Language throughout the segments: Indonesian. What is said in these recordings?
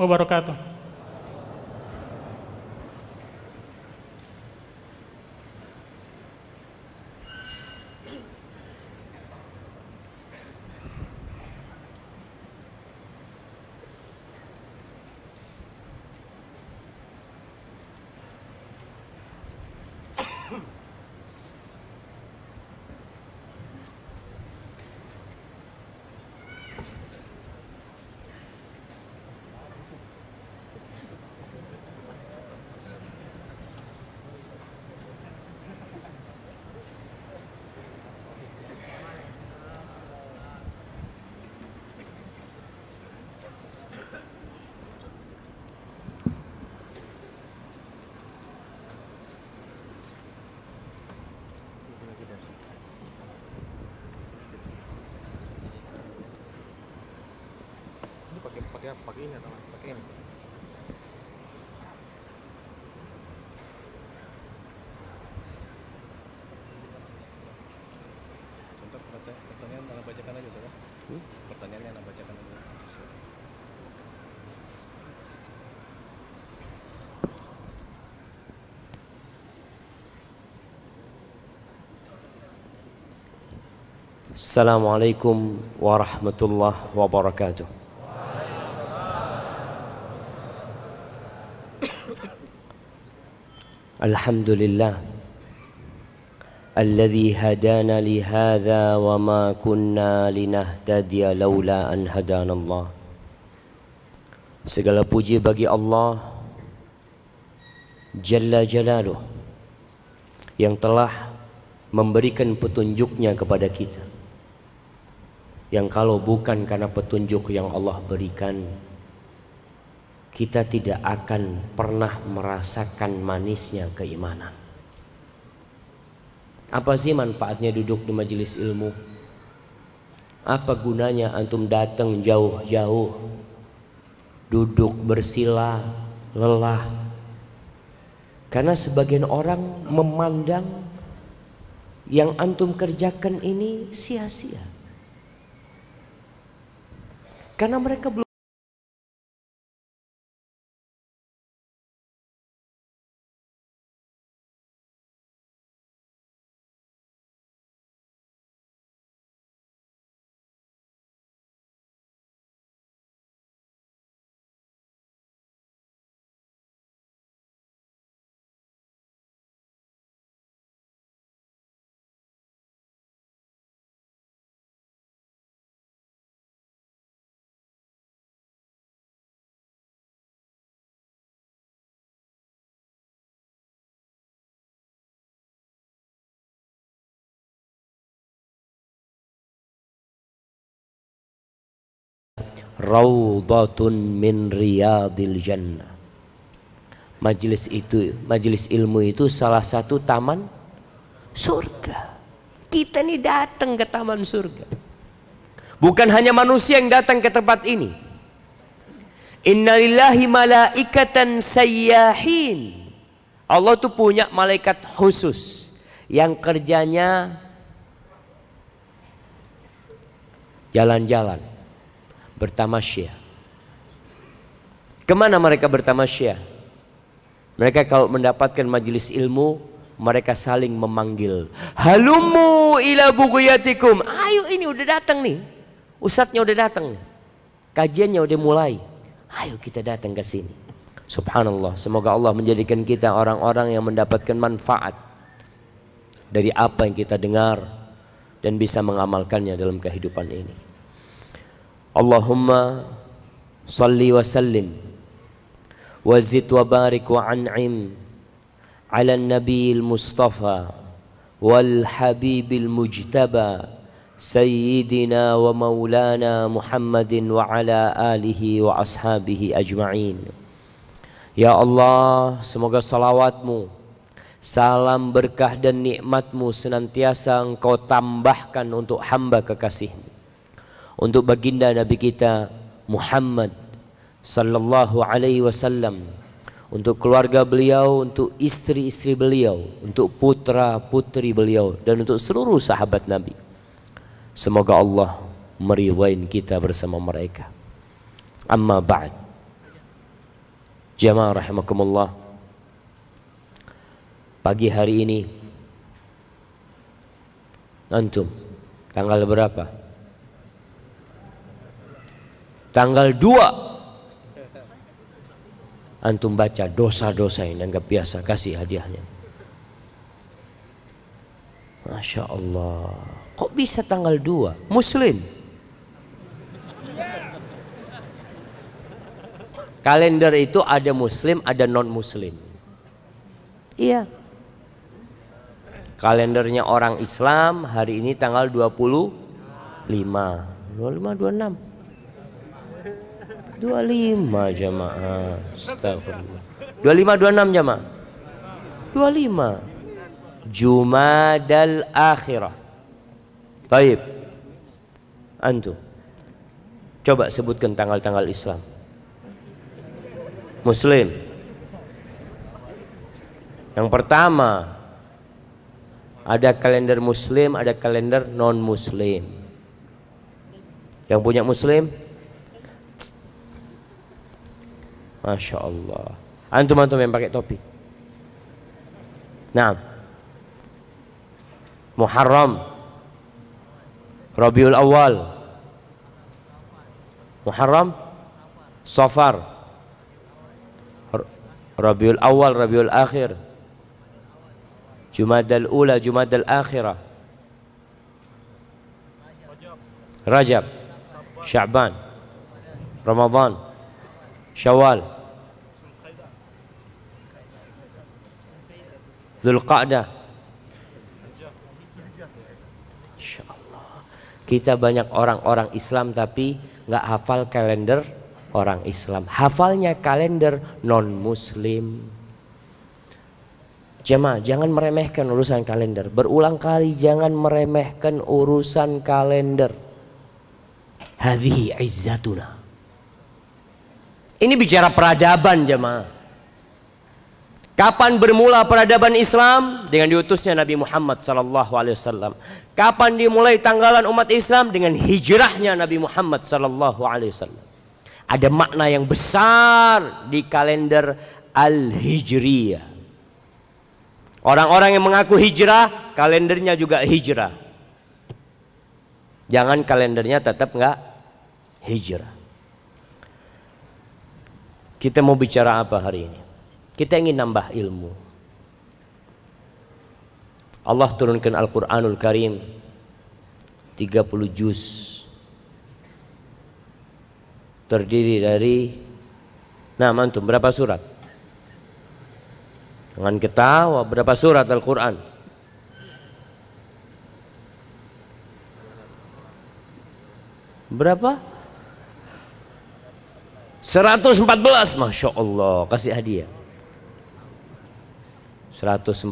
wabarakatuh. pakai pakai ini atau pakai ini contoh pertanyaan anda bacakan aja saja hmm? pertanyaannya anda bacakan aja السلام عليكم ورحمة الله وبركاته الحمد لله الذي هدانا لهذا وما كنا لنهتدي لولا أن هدانا الله Segala puji bagi Allah Jalla Jalaluh yang telah memberikan petunjuknya kepada kita. Yang kalau bukan karena petunjuk yang Allah berikan kita tidak akan pernah merasakan manisnya keimanan. Apa sih manfaatnya duduk di majelis ilmu? Apa gunanya antum datang jauh-jauh duduk bersila lelah? Karena sebagian orang memandang yang antum kerjakan ini sia-sia. Karena mereka belum Raudhatun min riyadil jannah. Majelis itu, majelis ilmu itu salah satu taman surga. Kita ini datang ke taman surga. Bukan hanya manusia yang datang ke tempat ini. Innalillahi malaikatan sayyahin. Allah tuh punya malaikat khusus yang kerjanya jalan-jalan bertamasya. Ke mana mereka bertamasya? Mereka kalau mendapatkan majelis ilmu, mereka saling memanggil. Halumu ila buguyatikum. Ayo ini udah datang nih. Ustadznya udah datang. Kajiannya udah mulai. Ayo kita datang ke sini. Subhanallah. Semoga Allah menjadikan kita orang-orang yang mendapatkan manfaat dari apa yang kita dengar dan bisa mengamalkannya dalam kehidupan ini. Allahumma salli wa sallim wa wa barik wa an'im ala nabiil mustafa wal habibil mujtaba sayyidina wa maulana Muhammadin wa ala alihi wa ashabihi ajma'in. Ya Allah semoga salawatmu salam berkah dan nikmatmu senantiasa engkau tambahkan untuk hamba kekasihmu untuk baginda Nabi kita Muhammad sallallahu alaihi wasallam untuk keluarga beliau, untuk istri-istri beliau, untuk putra-putri beliau dan untuk seluruh sahabat Nabi. Semoga Allah meridai kita bersama mereka. Amma ba'd. Jamaah rahimakumullah. Pagi hari ini antum tanggal berapa? Tanggal 2 Antum baca dosa-dosa yang anggap biasa kasih hadiahnya. Masya Allah. Kok bisa tanggal 2? Muslim. Kalender itu ada muslim, ada non muslim. Iya. Kalendernya orang Islam hari ini tanggal 25. 25 26. 25 jamaah. Astagfirullah. 25 26 jamaah. 25. Jumadal akhirah. Baik. Antum. Coba sebutkan tanggal-tanggal Islam. Muslim. Yang pertama ada kalender muslim, ada kalender non muslim. Yang punya muslim? Masya Allah. Antum-antum yang pakai topi. Nah. Muharram. Rabiul Awal. Muharram. Safar. Rabiul Awal, Rabiul Akhir. Jumadal Ula, Jumadal Akhirah. Rajab. Sya'ban. Ramadan. Syawal. Zulqa'dah. Insyaallah. Kita banyak orang-orang Islam tapi nggak hafal kalender orang Islam. Hafalnya kalender non muslim. Jemaah, jangan meremehkan urusan kalender. Berulang kali jangan meremehkan urusan kalender. Hadhihi izzatuna. Ini bicara peradaban jemaah. Kapan bermula peradaban Islam dengan diutusnya Nabi Muhammad sallallahu alaihi wasallam? Kapan dimulai tanggalan umat Islam dengan hijrahnya Nabi Muhammad sallallahu alaihi wasallam? Ada makna yang besar di kalender Al-Hijriyah. Orang-orang yang mengaku hijrah, kalendernya juga hijrah. Jangan kalendernya tetap enggak hijrah. Kita mau bicara apa hari ini? Kita ingin nambah ilmu. Allah turunkan Al-Quranul Karim 30 juz terdiri dari Nah mantum berapa surat? Jangan ketawa berapa surat Al-Quran? Berapa? 114 Masya Allah. Kasih hadiah. 114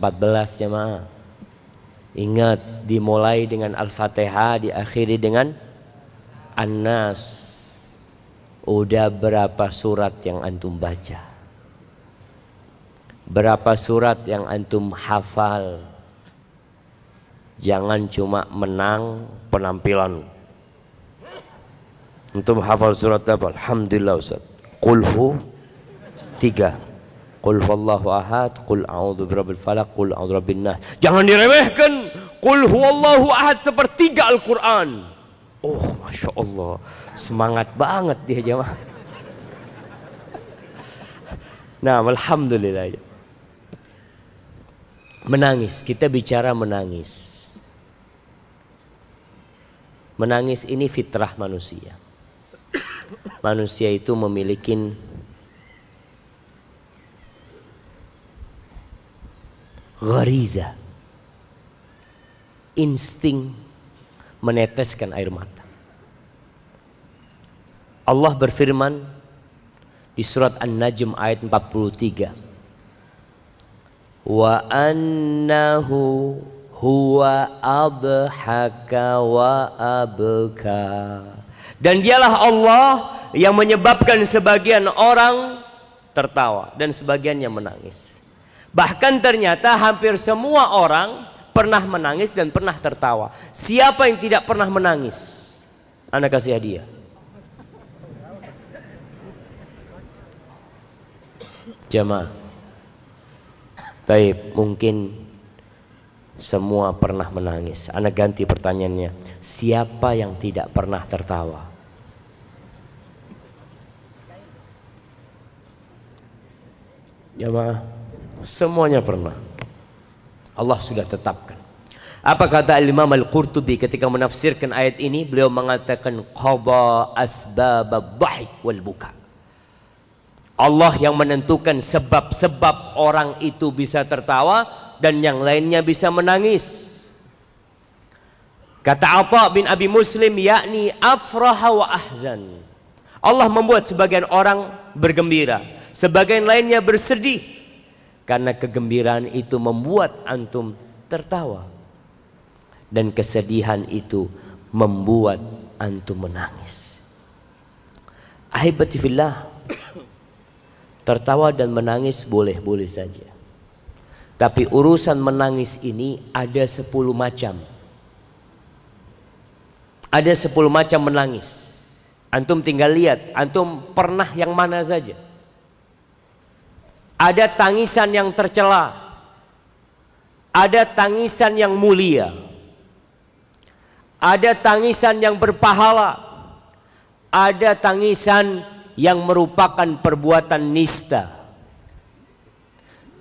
jemaah. Ingat dimulai dengan Al-Fatihah Diakhiri dengan An-Nas. Udah berapa surat yang antum baca? Berapa surat yang antum hafal? Jangan cuma menang penampilan Antum hafal surat apa? Alhamdulillah Ustaz. Qulhu tiga. Qul huwallahu ahad, qul a'udzu birabbil falaq, qul a'udzu birabbin nas. Jangan diremehkan. Qul huwallahu ahad sepertiga Al-Qur'an. Oh, Masya Allah. Semangat banget dia jemaah. Nah, Alhamdulillah. Menangis, kita bicara menangis. Menangis ini fitrah manusia manusia itu memiliki ghariza insting meneteskan air mata. Allah berfirman di surat An-Najm ayat 43 wa annahu huwa adhaka wa abka dan dialah Allah yang menyebabkan sebagian orang tertawa dan sebagian yang menangis. Bahkan ternyata hampir semua orang pernah menangis dan pernah tertawa. Siapa yang tidak pernah menangis? Anda kasih hadiah. Jamaah. Taib, mungkin semua pernah menangis. Anak ganti pertanyaannya. Siapa yang tidak pernah tertawa? Jamaah, semuanya pernah. Allah sudah tetapkan. Apa kata Imam Al-Qurtubi ketika menafsirkan ayat ini? Beliau mengatakan qada asbab dhahik wal buka. Allah yang menentukan sebab-sebab orang itu bisa tertawa dan yang lainnya bisa menangis. Kata Atha bin Abi Muslim yakni afraha wa ahzan. Allah membuat sebagian orang bergembira, sebagian lainnya bersedih karena kegembiraan itu membuat antum tertawa dan kesedihan itu membuat antum menangis. Ahibati fillah Tertawa dan menangis boleh-boleh saja. Tapi urusan menangis ini ada sepuluh macam. Ada sepuluh macam menangis. Antum tinggal lihat, antum pernah yang mana saja. Ada tangisan yang tercela. Ada tangisan yang mulia. Ada tangisan yang berpahala. Ada tangisan yang merupakan perbuatan nista.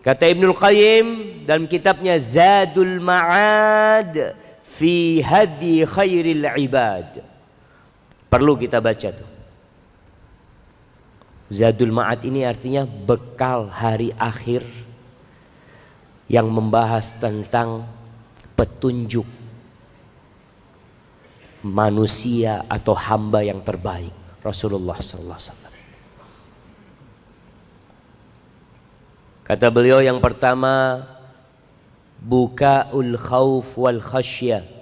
Kata Ibnul Qayyim dalam kitabnya Zadul Ma'ad fi hadi khairil ibad. Perlu kita baca tuh. Zadul Ma'ad ini artinya bekal hari akhir yang membahas tentang petunjuk manusia atau hamba yang terbaik Rasulullah sallallahu alaihi wasallam. Kata beliau yang pertama bukaul khauf wal khasyah.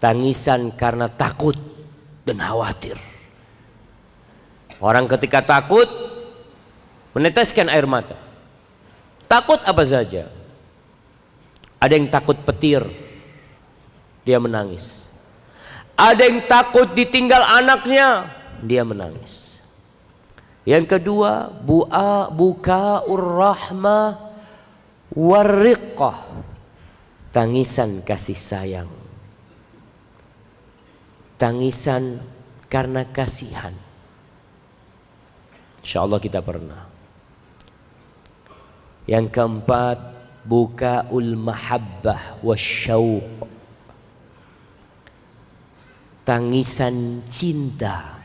Tangisan karena takut dan khawatir. Orang ketika takut meneteskan air mata. Takut apa saja. Ada yang takut petir. Dia menangis. Ada yang takut ditinggal anaknya. Dia menangis. Yang kedua, bu'a buka urrahmah warriqah. Tangisan kasih sayang. Tangisan karena kasihan. Insya Allah kita pernah. Yang keempat, buka ul mahabbah wasyauq. Tangisan cinta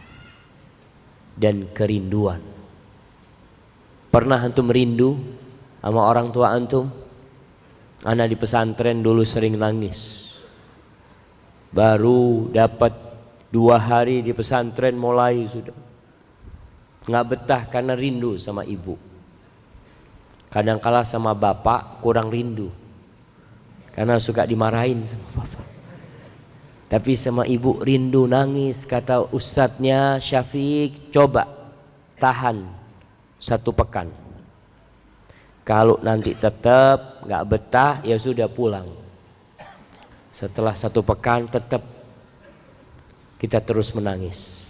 dan kerinduan. Pernah antum rindu sama orang tua antum? Anak di pesantren dulu sering nangis. Baru dapat dua hari di pesantren mulai sudah nggak betah karena rindu sama ibu. Kadang kala sama bapak kurang rindu karena suka dimarahin sama bapak. Tapi sama ibu rindu nangis kata ustadznya Syafiq coba tahan satu pekan. Kalau nanti tetap nggak betah ya sudah pulang. Setelah satu pekan tetap kita terus menangis.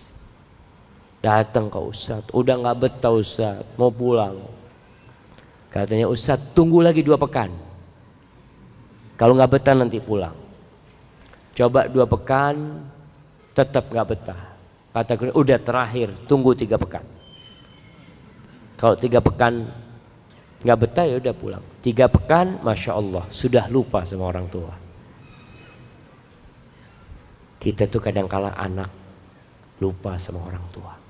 Datang ke Ustadz, udah nggak betah Ustadz, mau pulang. Katanya Ustadz tunggu lagi dua pekan. Kalau nggak betah nanti pulang. Coba dua pekan tetap nggak betah. Kata gue udah terakhir tunggu tiga pekan. Kalau tiga pekan nggak betah ya udah pulang. Tiga pekan, masya Allah sudah lupa sama orang tua. Kita tuh kadang kala anak lupa sama orang tua.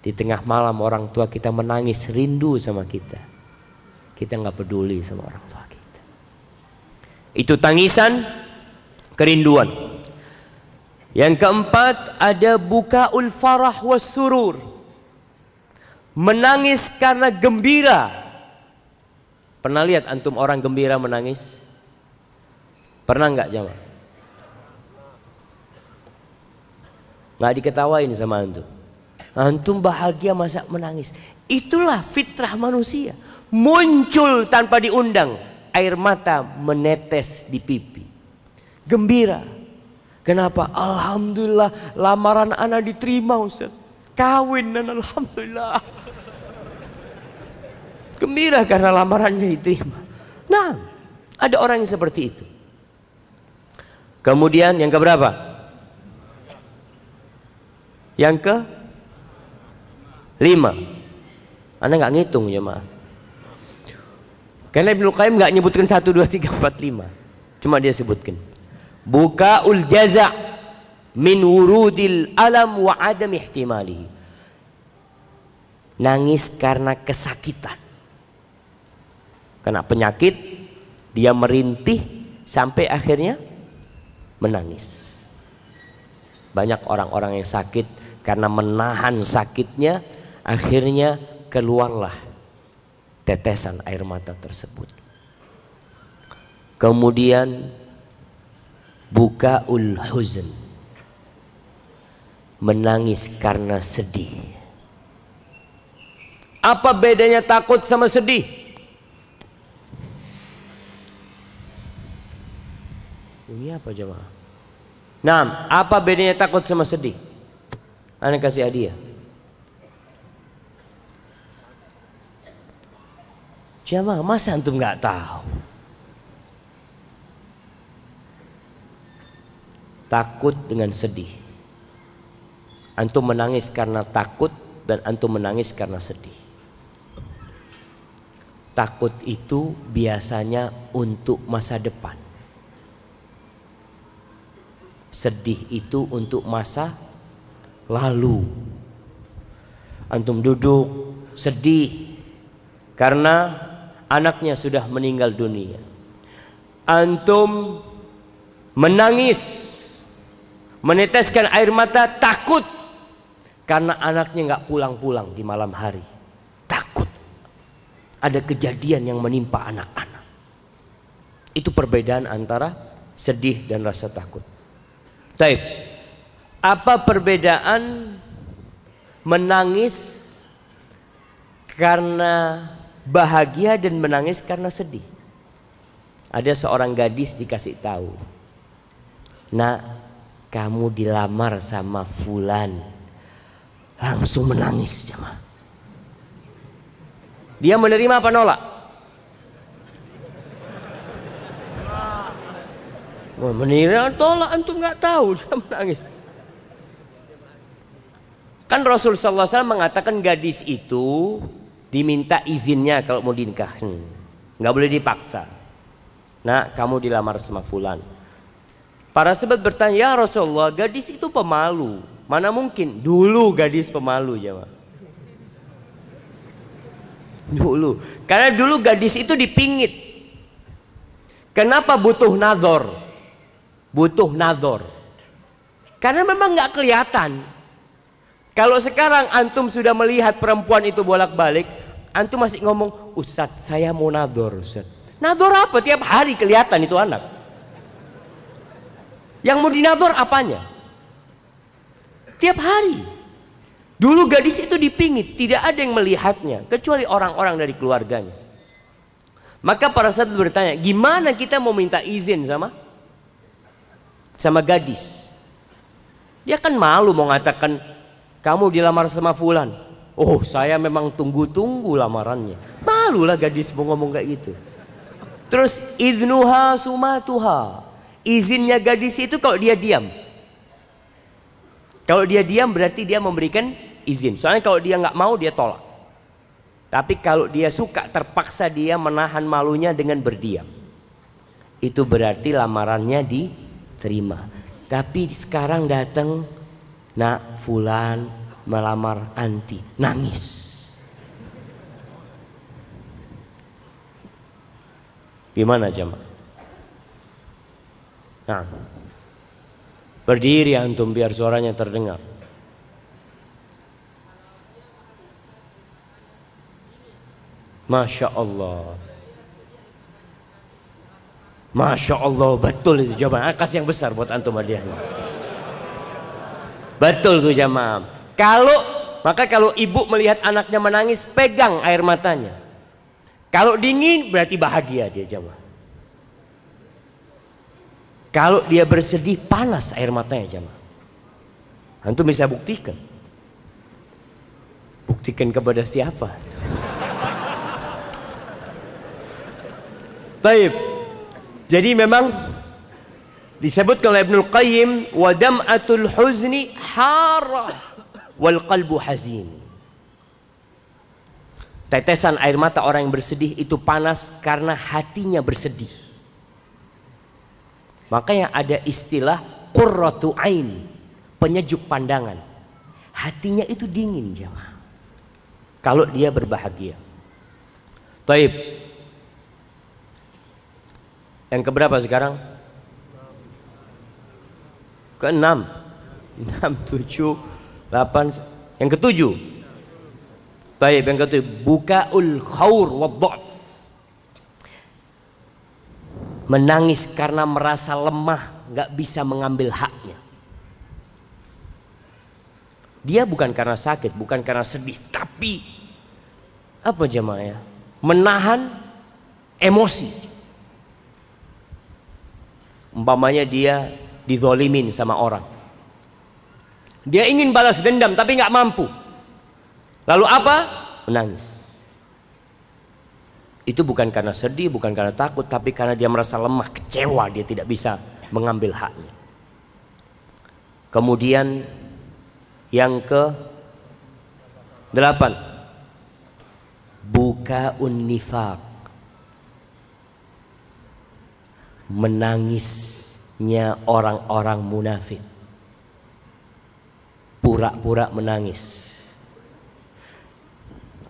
Di tengah malam orang tua kita menangis rindu sama kita. Kita nggak peduli sama orang tua kita. Itu tangisan kerinduan. Yang keempat ada bukaul farah was surur. Menangis karena gembira. Pernah lihat antum orang gembira menangis? Pernah nggak jamaah? Nggak diketawain sama antum. Antum bahagia masa menangis. Itulah fitrah manusia. Muncul tanpa diundang. Air mata menetes di pipi gembira. Kenapa? Alhamdulillah lamaran anak diterima Ustaz. Kawin dan Alhamdulillah. Gembira karena lamarannya diterima. Nah, ada orang yang seperti itu. Kemudian yang keberapa? Yang ke lima. Anda nggak ngitung ya maaf. Karena Ibnu Qayyim nggak nyebutkan satu dua tiga empat lima. Cuma dia sebutkan. Bukaul jaza min wurudil alam wa adam ihtimalihi. Nangis karena kesakitan. Kena penyakit, dia merintih sampai akhirnya menangis. Banyak orang-orang yang sakit karena menahan sakitnya, akhirnya keluarlah tetesan air mata tersebut. Kemudian buka ul huzn. Menangis karena sedih. Apa bedanya takut sama sedih? Ini apa jemaah? Nah, apa bedanya takut sama sedih? Anda kasih hadiah. Jamaah, masa antum nggak tahu? Takut dengan sedih. Antum menangis karena takut dan antum menangis karena sedih. Takut itu biasanya untuk masa depan. Sedih itu untuk masa lalu. Antum duduk sedih karena anaknya sudah meninggal dunia. Antum menangis, meneteskan air mata takut karena anaknya nggak pulang-pulang di malam hari. Takut ada kejadian yang menimpa anak-anak. Itu perbedaan antara sedih dan rasa takut. Taib. Apa perbedaan menangis karena bahagia dan menangis karena sedih? Ada seorang gadis dikasih tahu. Nak, kamu dilamar sama fulan. Langsung menangis jemaah. Dia menerima apa nolak? Wah, menira tolak antum nggak tahu dia menangis. Kan Rasul wasallam mengatakan gadis itu diminta izinnya kalau mau dinikahin. Nggak boleh dipaksa. Nah, kamu dilamar sama fulan. Para sahabat bertanya, "Ya Rasulullah, gadis itu pemalu. Mana mungkin? Dulu gadis pemalu, jawab. Dulu. Karena dulu gadis itu dipingit. Kenapa butuh nazar? butuh nador. Karena memang nggak kelihatan. Kalau sekarang antum sudah melihat perempuan itu bolak-balik, antum masih ngomong, Ustadz saya mau nador Ustadz. Nador apa? Tiap hari kelihatan itu anak. Yang mau dinador apanya? Tiap hari. Dulu gadis itu dipingit, tidak ada yang melihatnya, kecuali orang-orang dari keluarganya. Maka para sahabat bertanya, gimana kita mau minta izin sama sama gadis. Dia kan malu mau mengatakan kamu dilamar sama fulan. Oh saya memang tunggu-tunggu lamarannya. Malulah gadis mau ngomong kayak gitu. Terus iznuha sumatuha. Izinnya gadis itu kalau dia diam. Kalau dia diam berarti dia memberikan izin. Soalnya kalau dia nggak mau dia tolak. Tapi kalau dia suka terpaksa dia menahan malunya dengan berdiam. Itu berarti lamarannya di terima. Tapi sekarang datang nak fulan melamar anti, nangis. Gimana jemaah? Nah, berdiri antum biar suaranya terdengar. Masya Allah. Masya Allah betul itu jawaban akas yang besar buat antum hadiahnya. Betul tuh jamaah. Kalau maka kalau ibu melihat anaknya menangis pegang air matanya. Kalau dingin berarti bahagia dia jamaah. Kalau dia bersedih panas air matanya jamaah. Antum bisa buktikan. Buktikan kepada siapa? Taib. Jadi memang disebutkan oleh Ibnu Qayyim wa dam'atul huzni harah wal qalbu hazin. Tetesan air mata orang yang bersedih itu panas karena hatinya bersedih. Makanya ada istilah qurratu ain, penyejuk pandangan. Hatinya itu dingin jemaah. Kalau dia berbahagia. Taib. Yang keberapa sekarang? Keenam. Enam, tujuh, delapan. Yang ketujuh. Taib yang ketujuh. Bukaul khawr wa Menangis karena merasa lemah, nggak bisa mengambil haknya. Dia bukan karena sakit, bukan karena sedih, tapi apa jemaah ya? Menahan emosi. Umpamanya dia dizolimin sama orang. Dia ingin balas dendam tapi nggak mampu. Lalu apa? Menangis. Itu bukan karena sedih, bukan karena takut, tapi karena dia merasa lemah, kecewa, dia tidak bisa mengambil haknya. Kemudian yang ke delapan, buka unnifak, menangisnya orang-orang munafik, pura-pura menangis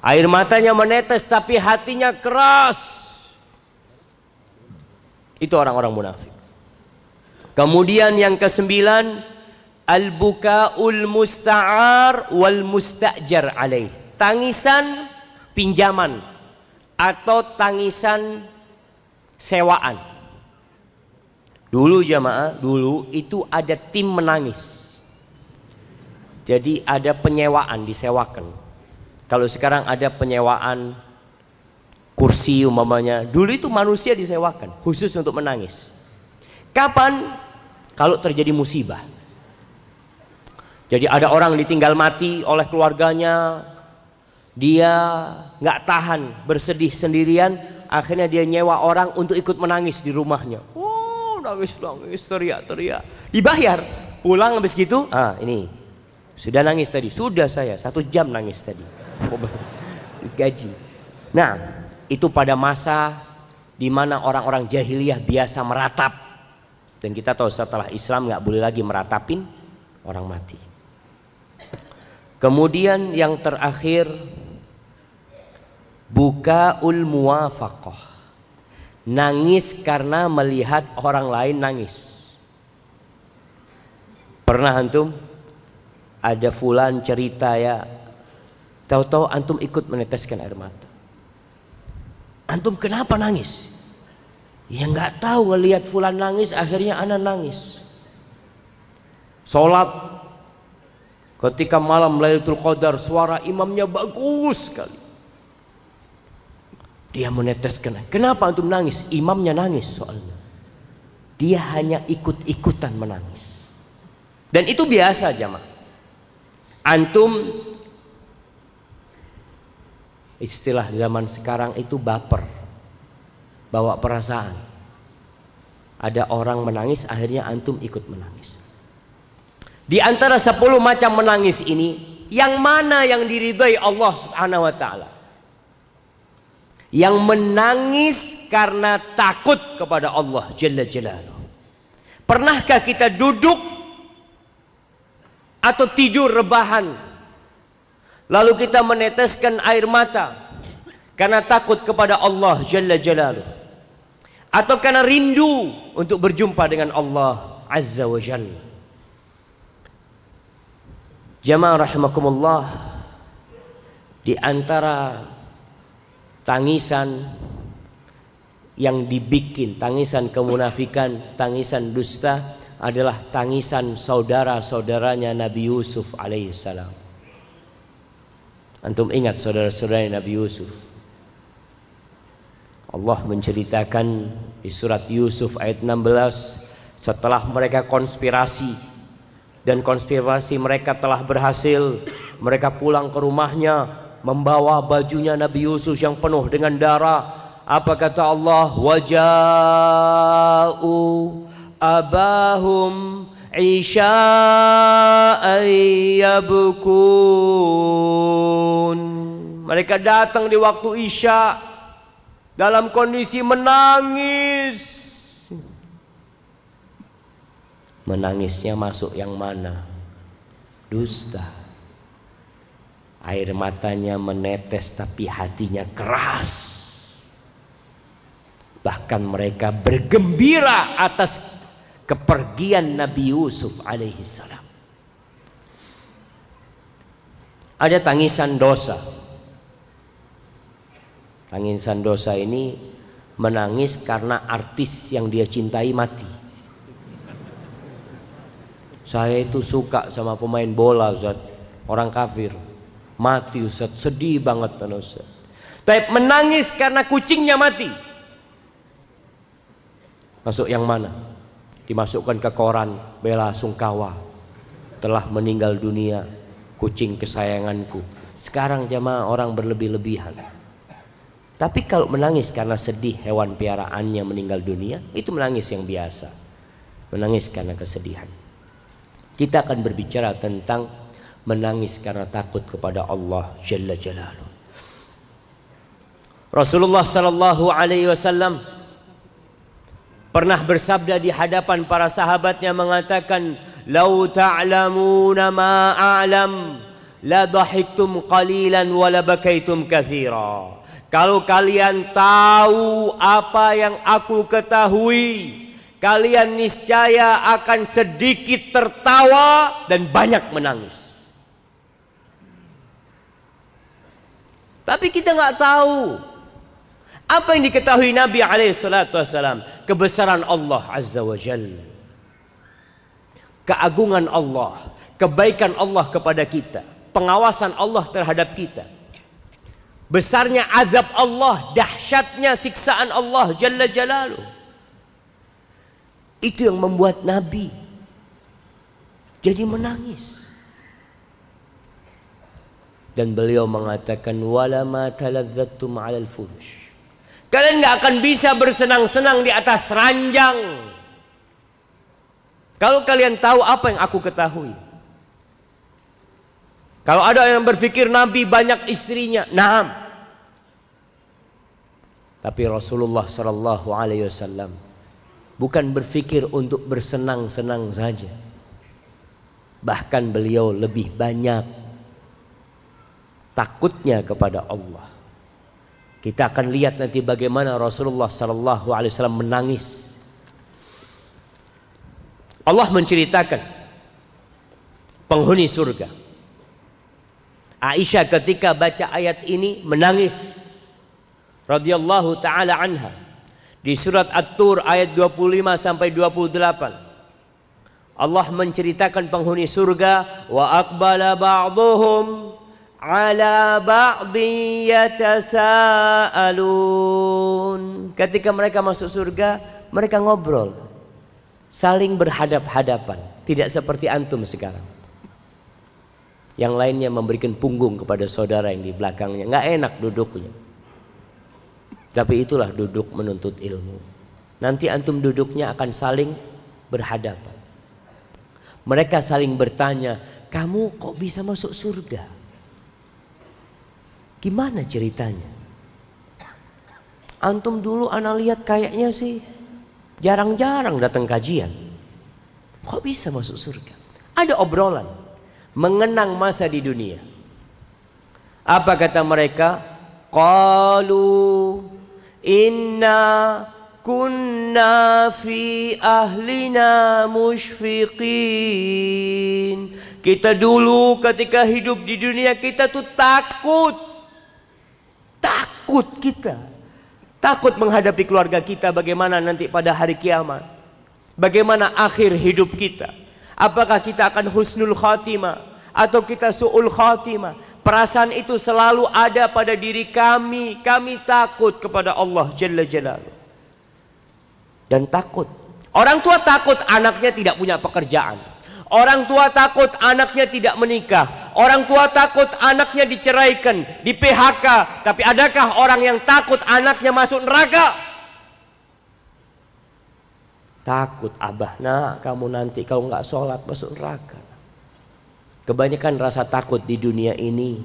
Air matanya menetes tapi hatinya keras. Itu orang-orang munafik. Kemudian yang kesembilan al-bukaul musta'ar wal musta'jar alaih. Tangisan pinjaman atau tangisan sewaan. Dulu jamaah, dulu itu ada tim menangis. Jadi ada penyewaan disewakan. Kalau sekarang ada penyewaan kursi umpamanya, dulu itu manusia disewakan khusus untuk menangis. Kapan? Kalau terjadi musibah. Jadi ada orang ditinggal mati oleh keluarganya, dia nggak tahan bersedih sendirian, akhirnya dia nyewa orang untuk ikut menangis di rumahnya. Oh, nangis nangis teriak teriak, dibayar. Pulang habis gitu, ah ini sudah nangis tadi, sudah saya satu jam nangis tadi gaji. Nah, itu pada masa di mana orang-orang jahiliyah biasa meratap. Dan kita tahu setelah Islam nggak boleh lagi meratapin orang mati. Kemudian yang terakhir buka ul muwafaqah. Nangis karena melihat orang lain nangis. Pernah antum ada fulan cerita ya Tahu-tahu antum ikut meneteskan air mata. Antum kenapa nangis? Ya nggak tahu ngelihat fulan nangis akhirnya anak nangis. Sholat ketika malam Lailatul Qadar suara imamnya bagus sekali. Dia meneteskan. Kenapa antum nangis? Imamnya nangis soalnya. Dia hanya ikut-ikutan menangis. Dan itu biasa jamaah. Antum istilah zaman sekarang itu baper bawa perasaan ada orang menangis akhirnya antum ikut menangis di antara sepuluh macam menangis ini yang mana yang diridhai Allah subhanahu wa ta'ala yang menangis karena takut kepada Allah jalla jalaluh pernahkah kita duduk atau tidur rebahan Lalu kita meneteskan air mata karena takut kepada Allah Jalla Jalaluh. Atau karena rindu untuk berjumpa dengan Allah Azza wa Jalla. Jamaah rahimakumullah di antara tangisan yang dibikin, tangisan kemunafikan, tangisan dusta adalah tangisan saudara-saudaranya Nabi Yusuf alaihissalam. Antum ingat saudara-saudara Nabi Yusuf. Allah menceritakan di surat Yusuf ayat 16 setelah mereka konspirasi dan konspirasi mereka telah berhasil mereka pulang ke rumahnya membawa bajunya Nabi Yusuf yang penuh dengan darah Apa kata Allah? Waja'u abahum isya'an yabkun. Mereka datang di waktu isya dalam kondisi menangis. Menangisnya masuk yang mana? Dusta. Air matanya menetes tapi hatinya keras. Bahkan mereka bergembira atas kepergian Nabi Yusuf alaihi salam. Ada tangisan dosa. Tangisan dosa ini menangis karena artis yang dia cintai mati. Saya itu suka sama pemain bola Ustaz, orang kafir. Mati Ustaz, sedih banget kan Ustaz. Tapi menangis karena kucingnya mati. Masuk yang mana? Dimasukkan ke koran Bela Sungkawa telah meninggal dunia kucing kesayanganku. Sekarang jamaah orang berlebih-lebihan. Tapi kalau menangis karena sedih hewan piaraannya meninggal dunia, itu menangis yang biasa. Menangis karena kesedihan. Kita akan berbicara tentang menangis karena takut kepada Allah Jalla Jalaluh. Rasulullah sallallahu alaihi wasallam pernah bersabda di hadapan para sahabatnya mengatakan lau ta'lamuna ma a'lam la dhahiktum qalilan wa la bakaitum katsira kalau kalian tahu apa yang aku ketahui kalian niscaya akan sedikit tertawa dan banyak menangis tapi kita nggak tahu apa yang diketahui Nabi Alaihissalam? Kebesaran Allah Azza wa Jal. Keagungan Allah. Kebaikan Allah kepada kita. Pengawasan Allah terhadap kita. Besarnya azab Allah. Dahsyatnya siksaan Allah Jalla Jalaluh. Itu yang membuat Nabi jadi menangis. Dan beliau mengatakan wala ma taladzattum 'alal furush Kalian nggak akan bisa bersenang-senang di atas ranjang. Kalau kalian tahu apa yang aku ketahui. Kalau ada yang berpikir Nabi banyak istrinya, naam. Tapi Rasulullah Sallallahu Alaihi Wasallam bukan berpikir untuk bersenang-senang saja. Bahkan beliau lebih banyak takutnya kepada Allah. Kita akan lihat nanti bagaimana Rasulullah sallallahu alaihi wasallam menangis. Allah menceritakan penghuni surga. Aisyah ketika baca ayat ini menangis radhiyallahu taala anha. Di surat At-Tur ayat 25 sampai 28. Allah menceritakan penghuni surga wa aqbala ba'dhum ala ba'di yatasaalun. Ketika mereka masuk surga, mereka ngobrol. Saling berhadap-hadapan, tidak seperti antum sekarang. Yang lainnya memberikan punggung kepada saudara yang di belakangnya, nggak enak duduknya. Tapi itulah duduk menuntut ilmu. Nanti antum duduknya akan saling berhadapan. Mereka saling bertanya, "Kamu kok bisa masuk surga?" Gimana ceritanya? Antum dulu anak lihat kayaknya sih jarang-jarang datang kajian. Kok bisa masuk surga? Ada obrolan mengenang masa di dunia. Apa kata mereka? Qalu inna kunna fi ahlina mushfiqin. Kita dulu ketika hidup di dunia kita tuh takut Takut kita. Takut menghadapi keluarga kita bagaimana nanti pada hari kiamat. Bagaimana akhir hidup kita. Apakah kita akan husnul khatimah atau kita su'ul khatimah. Perasaan itu selalu ada pada diri kami. Kami takut kepada Allah Jalla Jalaluh. Dan takut. Orang tua takut anaknya tidak punya pekerjaan. Orang tua takut anaknya tidak menikah. Orang tua takut anaknya diceraikan, di PHK. Tapi adakah orang yang takut anaknya masuk neraka? Takut abah, nah kamu nanti kalau nggak sholat masuk neraka. Kebanyakan rasa takut di dunia ini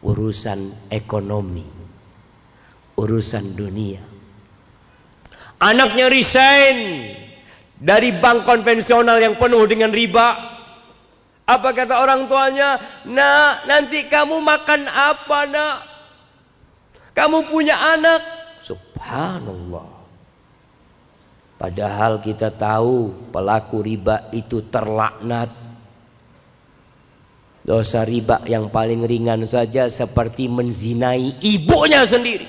urusan ekonomi, urusan dunia. Anaknya resign, dari bank konvensional yang penuh dengan riba. Apa kata orang tuanya? Nak, nanti kamu makan apa nak? Kamu punya anak? Subhanallah. Padahal kita tahu pelaku riba itu terlaknat. Dosa riba yang paling ringan saja seperti menzinai ibunya sendiri.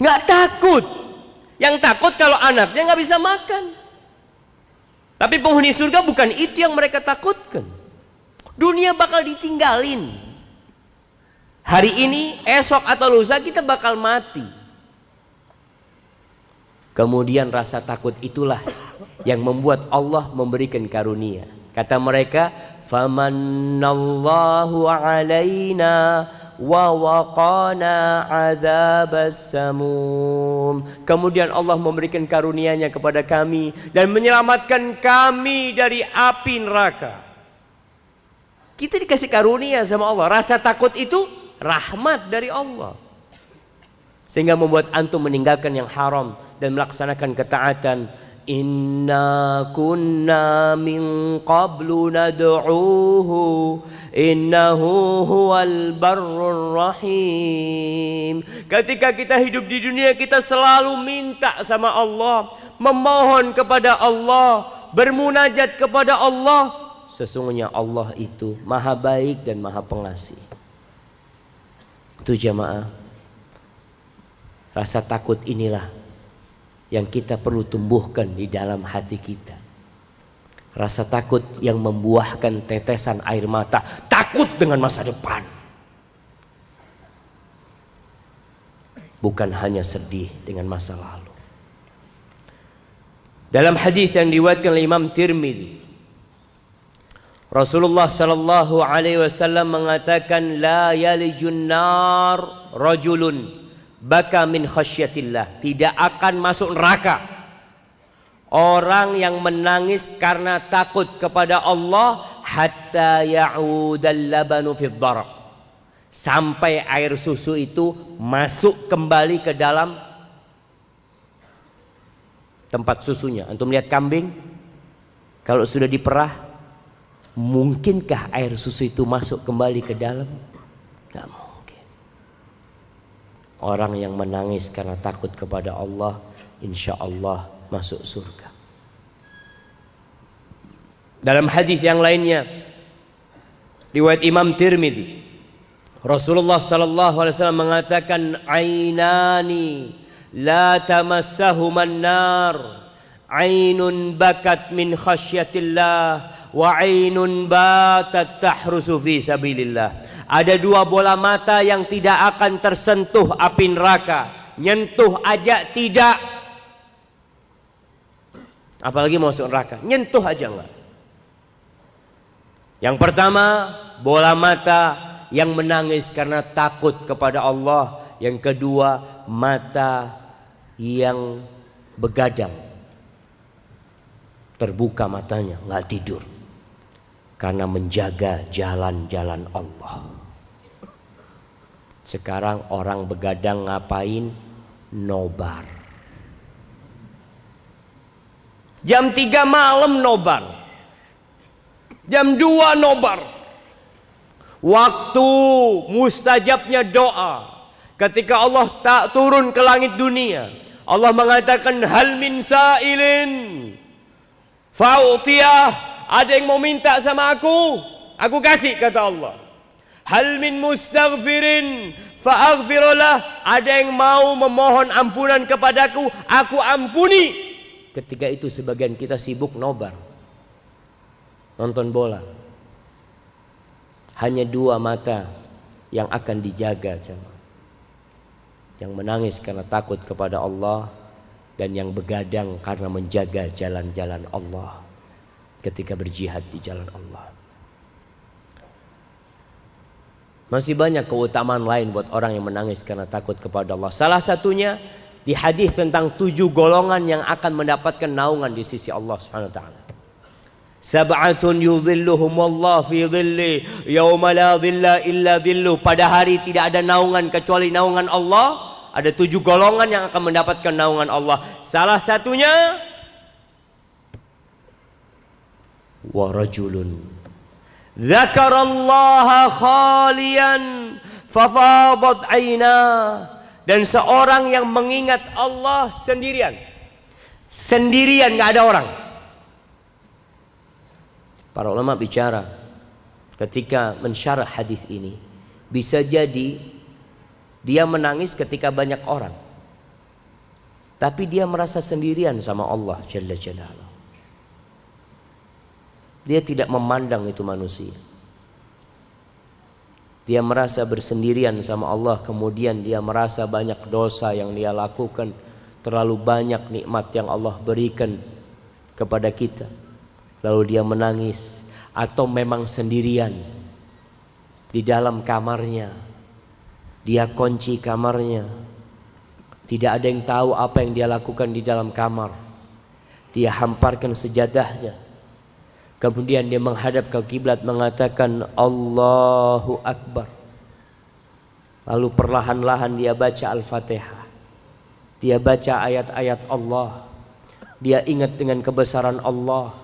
Nggak takut. Yang takut kalau anaknya nggak bisa makan. Tapi penghuni surga bukan itu yang mereka takutkan. Dunia bakal ditinggalin. Hari ini, esok atau lusa kita bakal mati. Kemudian rasa takut itulah yang membuat Allah memberikan karunia. Kata mereka, "Famanallahu 'alaina wa waqana 'adzabas samum." Kemudian Allah memberikan karunia-Nya kepada kami dan menyelamatkan kami dari api neraka. Kita dikasih karunia sama Allah. Rasa takut itu rahmat dari Allah. Sehingga membuat antum meninggalkan yang haram dan melaksanakan ketaatan Inna kunna min qablu nad'uuhu innahu huwal rahim. Ketika kita hidup di dunia kita selalu minta sama Allah, memohon kepada Allah, bermunajat kepada Allah. Sesungguhnya Allah itu maha baik dan maha pengasih. Itu jamaah. Rasa takut inilah yang kita perlu tumbuhkan di dalam hati kita. Rasa takut yang membuahkan tetesan air mata, takut dengan masa depan. Bukan hanya sedih dengan masa lalu. Dalam hadis yang diwakilkan oleh Imam Tirmidzi, Rasulullah sallallahu alaihi wasallam mengatakan la yalijun nar rajulun baka min khasyatillah. Tidak akan masuk neraka. Orang yang menangis karena takut kepada Allah hatta ya'udal labanu fi sampai air susu itu masuk kembali ke dalam tempat susunya. Antum lihat kambing? Kalau sudah diperah mungkinkah air susu itu masuk kembali ke dalam? Gak mau Orang yang menangis karena takut kepada Allah, insya Allah masuk surga. Dalam hadis yang lainnya, riwayat Imam Tirmidzi, Rasulullah sallallahu alaihi wasallam mengatakan, "Ainani la tamassahuman nar." Ainun bakat min khasyatillah wa ainun batat tahrusu fi sabilillah. Ada dua bola mata yang tidak akan tersentuh api neraka. Nyentuh aja tidak. Apalagi masuk neraka. Nyentuh aja enggak. Yang pertama, bola mata yang menangis karena takut kepada Allah. Yang kedua, mata yang begadang terbuka matanya, nggak tidur karena menjaga jalan-jalan Allah. Sekarang orang begadang ngapain? Nobar. Jam 3 malam nobar. Jam 2 nobar. Waktu mustajabnya doa. Ketika Allah tak turun ke langit dunia. Allah mengatakan hal min sa'ilin Fautiyah, ada yang mau minta sama aku, aku kasih kata Allah. Hal min mustaghfirin fa'aghfirullah, ada yang mau memohon ampunan kepadaku, aku ampuni. Ketika itu sebagian kita sibuk nobar. Nonton bola. Hanya dua mata yang akan dijaga Yang menangis karena takut kepada Allah dan yang begadang karena menjaga jalan-jalan Allah. ketika berjihad di jalan Allah. Masih banyak keutamaan lain buat orang yang menangis karena takut kepada Allah. Salah satunya di hadis tentang tujuh golongan yang akan mendapatkan naungan di sisi Allah Subhanahu wa taala. Sab'atun yudhilluhum Allah fi dhilli yauma la dhilla illa dhillu. Pada hari tidak ada naungan kecuali naungan Allah. Ada tujuh golongan yang akan mendapatkan naungan Allah. Salah satunya wa rajulun Zakarallaha khalian fafadat aina dan seorang yang mengingat Allah sendirian. Sendirian nggak ada orang. Para ulama bicara ketika mensyarah hadis ini bisa jadi dia menangis ketika banyak orang. Tapi dia merasa sendirian sama Allah Jalla Jalla. Dia tidak memandang itu manusia. Dia merasa bersendirian sama Allah, kemudian dia merasa banyak dosa yang dia lakukan, terlalu banyak nikmat yang Allah berikan kepada kita. Lalu dia menangis atau memang sendirian di dalam kamarnya. Dia kunci kamarnya. Tidak ada yang tahu apa yang dia lakukan di dalam kamar. Dia hamparkan sejadahnya Kemudian dia menghadap ke kiblat mengatakan Allahu Akbar. Lalu perlahan-lahan dia baca Al-Fatihah. Dia baca ayat-ayat Allah. Dia ingat dengan kebesaran Allah.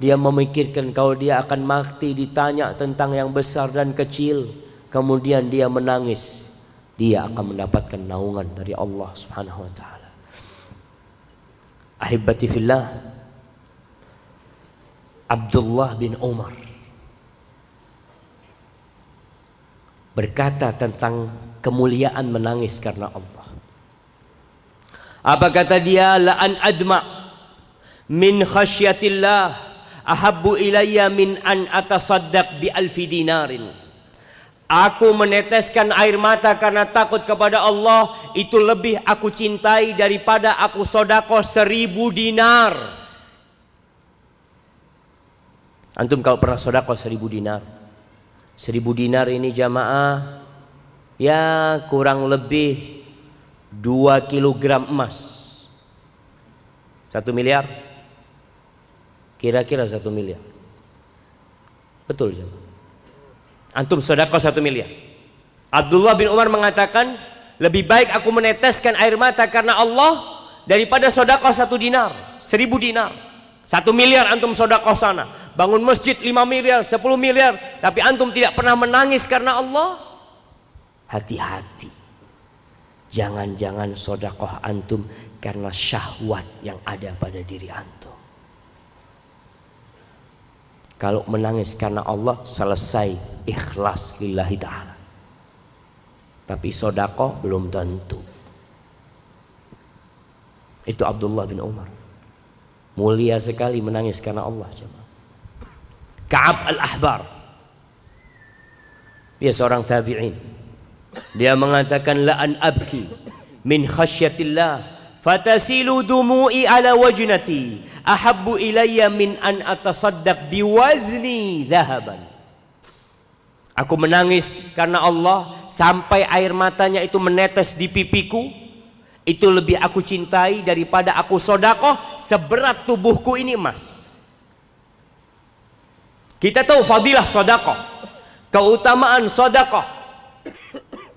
Dia memikirkan kalau dia akan mati ditanya tentang yang besar dan kecil. Kemudian dia menangis. Dia akan mendapatkan naungan dari Allah Subhanahu wa taala. Ahibati fillah. Abdullah bin Umar berkata tentang kemuliaan menangis karena Allah. Apa kata dia? La an adma min khasyatillah ahabbu ilayya min an atasaddaq bi alfi dinarin. Aku meneteskan air mata karena takut kepada Allah. Itu lebih aku cintai daripada aku sodako seribu dinar. Antum kalau pernah sodako seribu dinar? Seribu dinar ini jamaah Ya kurang lebih dua kilogram emas. Satu miliar? Kira-kira satu miliar. Betul jamaah Antum sodako satu miliar Abdullah bin Umar mengatakan Lebih baik aku meneteskan air mata karena Allah Daripada sodako satu dinar Seribu dinar satu miliar antum sodakoh sana. Bangun masjid lima miliar, sepuluh miliar. Tapi antum tidak pernah menangis karena Allah. Hati-hati. Jangan-jangan sodakoh antum karena syahwat yang ada pada diri antum. Kalau menangis karena Allah selesai ikhlas lillahi ta'ala. Tapi sodakoh belum tentu. Itu Abdullah bin Umar. Mulia sekali menangis karena Allah. Ka'ab al-Ahbar. Dia seorang tabi'in. Dia mengatakan la an abki min khasyatillah fatasilu dumu'i ala wajnati ahabbu ilayya min an atasaddaq biwazni dhahaban. Aku menangis karena Allah sampai air matanya itu menetes di pipiku itu lebih aku cintai daripada aku sodakoh seberat tubuhku ini emas. Kita tahu fadilah sodakoh. Keutamaan sodakoh.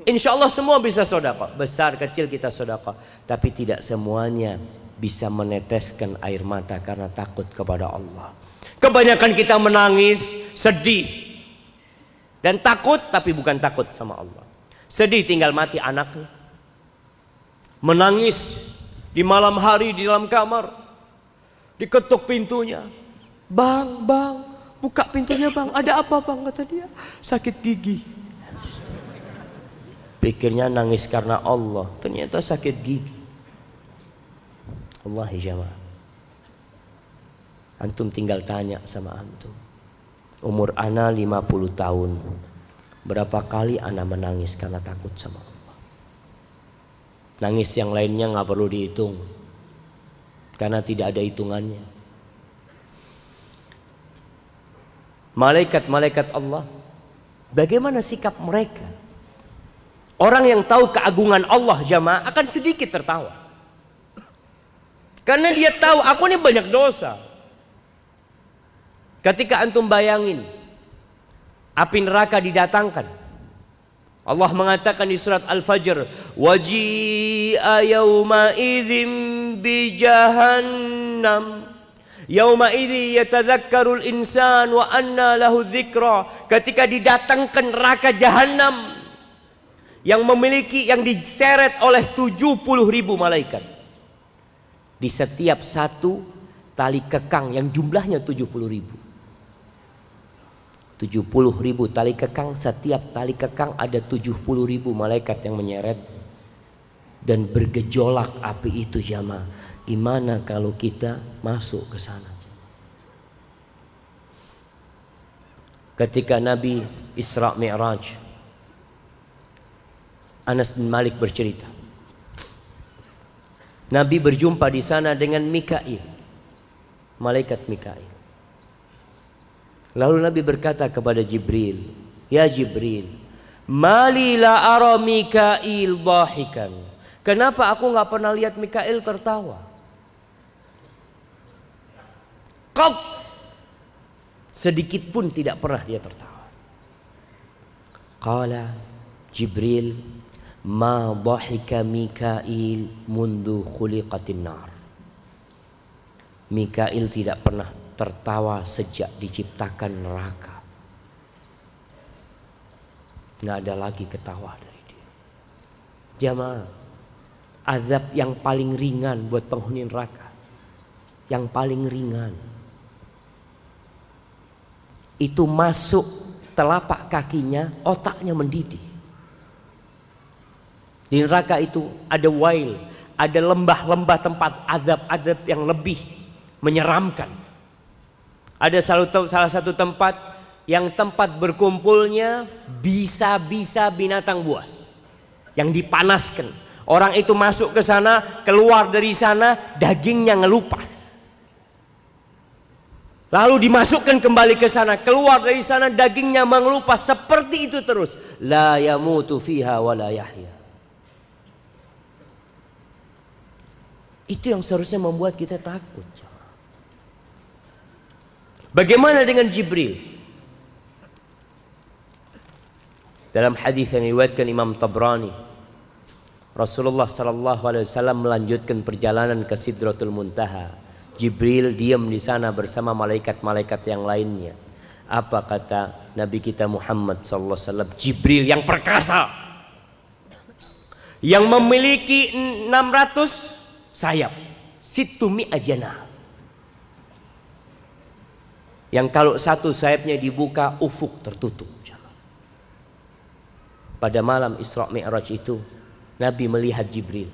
Insya Allah semua bisa sodakoh. Besar kecil kita sodakoh. Tapi tidak semuanya bisa meneteskan air mata karena takut kepada Allah. Kebanyakan kita menangis, sedih. Dan takut tapi bukan takut sama Allah. Sedih tinggal mati anaknya menangis di malam hari di dalam kamar diketuk pintunya bang bang buka pintunya bang ada apa bang kata dia sakit gigi pikirnya nangis karena Allah ternyata sakit gigi Allah jamaah antum tinggal tanya sama antum umur ana 50 tahun berapa kali ana menangis karena takut sama Allah Nangis yang lainnya nggak perlu dihitung karena tidak ada hitungannya. malaikat-malaikat Allah. Bagaimana sikap mereka? Orang yang tahu keagungan Allah jamaah akan sedikit tertawa. Karena dia tahu aku ini banyak dosa. Ketika antum bayangin api neraka didatangkan. Allah mengatakan di surat Al-Fajr, "Waji'a yauma idzin bi jahannam." Yauma idzi yatadzakkarul insan wa anna lahu dzikra. Ketika didatangkan neraka jahanam yang memiliki yang diseret oleh 70 ribu malaikat. Di setiap satu tali kekang yang jumlahnya 70 ribu. 70 ribu tali kekang setiap tali kekang ada 70 ribu malaikat yang menyeret dan bergejolak api itu jamaah gimana kalau kita masuk ke sana ketika Nabi Isra Mi'raj Anas bin Malik bercerita Nabi berjumpa di sana dengan Mikail malaikat Mikail Lalu Nabi berkata kepada Jibril, "Ya Jibril, mali la ara Mikail dhahikan." Kenapa aku nggak pernah lihat Mikail tertawa? Kau sedikit pun tidak pernah dia tertawa. Qala Jibril, "Ma dhahika Mikail mundu khuliqatin nar." Mikail tidak pernah tertawa sejak diciptakan neraka. Nggak ada lagi ketawa dari dia. Jamaah, azab yang paling ringan buat penghuni neraka. Yang paling ringan. Itu masuk telapak kakinya, otaknya mendidih. Di neraka itu ada wail, ada lembah-lembah tempat azab-azab yang lebih menyeramkan ada salah satu tempat yang tempat berkumpulnya bisa-bisa binatang buas yang dipanaskan. Orang itu masuk ke sana, keluar dari sana, dagingnya ngelupas. Lalu dimasukkan kembali ke sana, keluar dari sana dagingnya mengelupas seperti itu terus. La yamutu fiha wa la yahya. Itu yang seharusnya membuat kita takut. Bagaimana dengan Jibril? Dalam hadis yang diriwayatkan Imam Tabrani, Rasulullah sallallahu alaihi wasallam melanjutkan perjalanan ke Sidratul Muntaha. Jibril diam di sana bersama malaikat-malaikat yang lainnya. Apa kata Nabi kita Muhammad sallallahu alaihi wasallam? Jibril yang perkasa. Yang memiliki 600 sayap. Situmi ajana. Yang kalau satu sayapnya dibuka ufuk tertutup. Pada malam Isra Mi'raj itu Nabi melihat Jibril.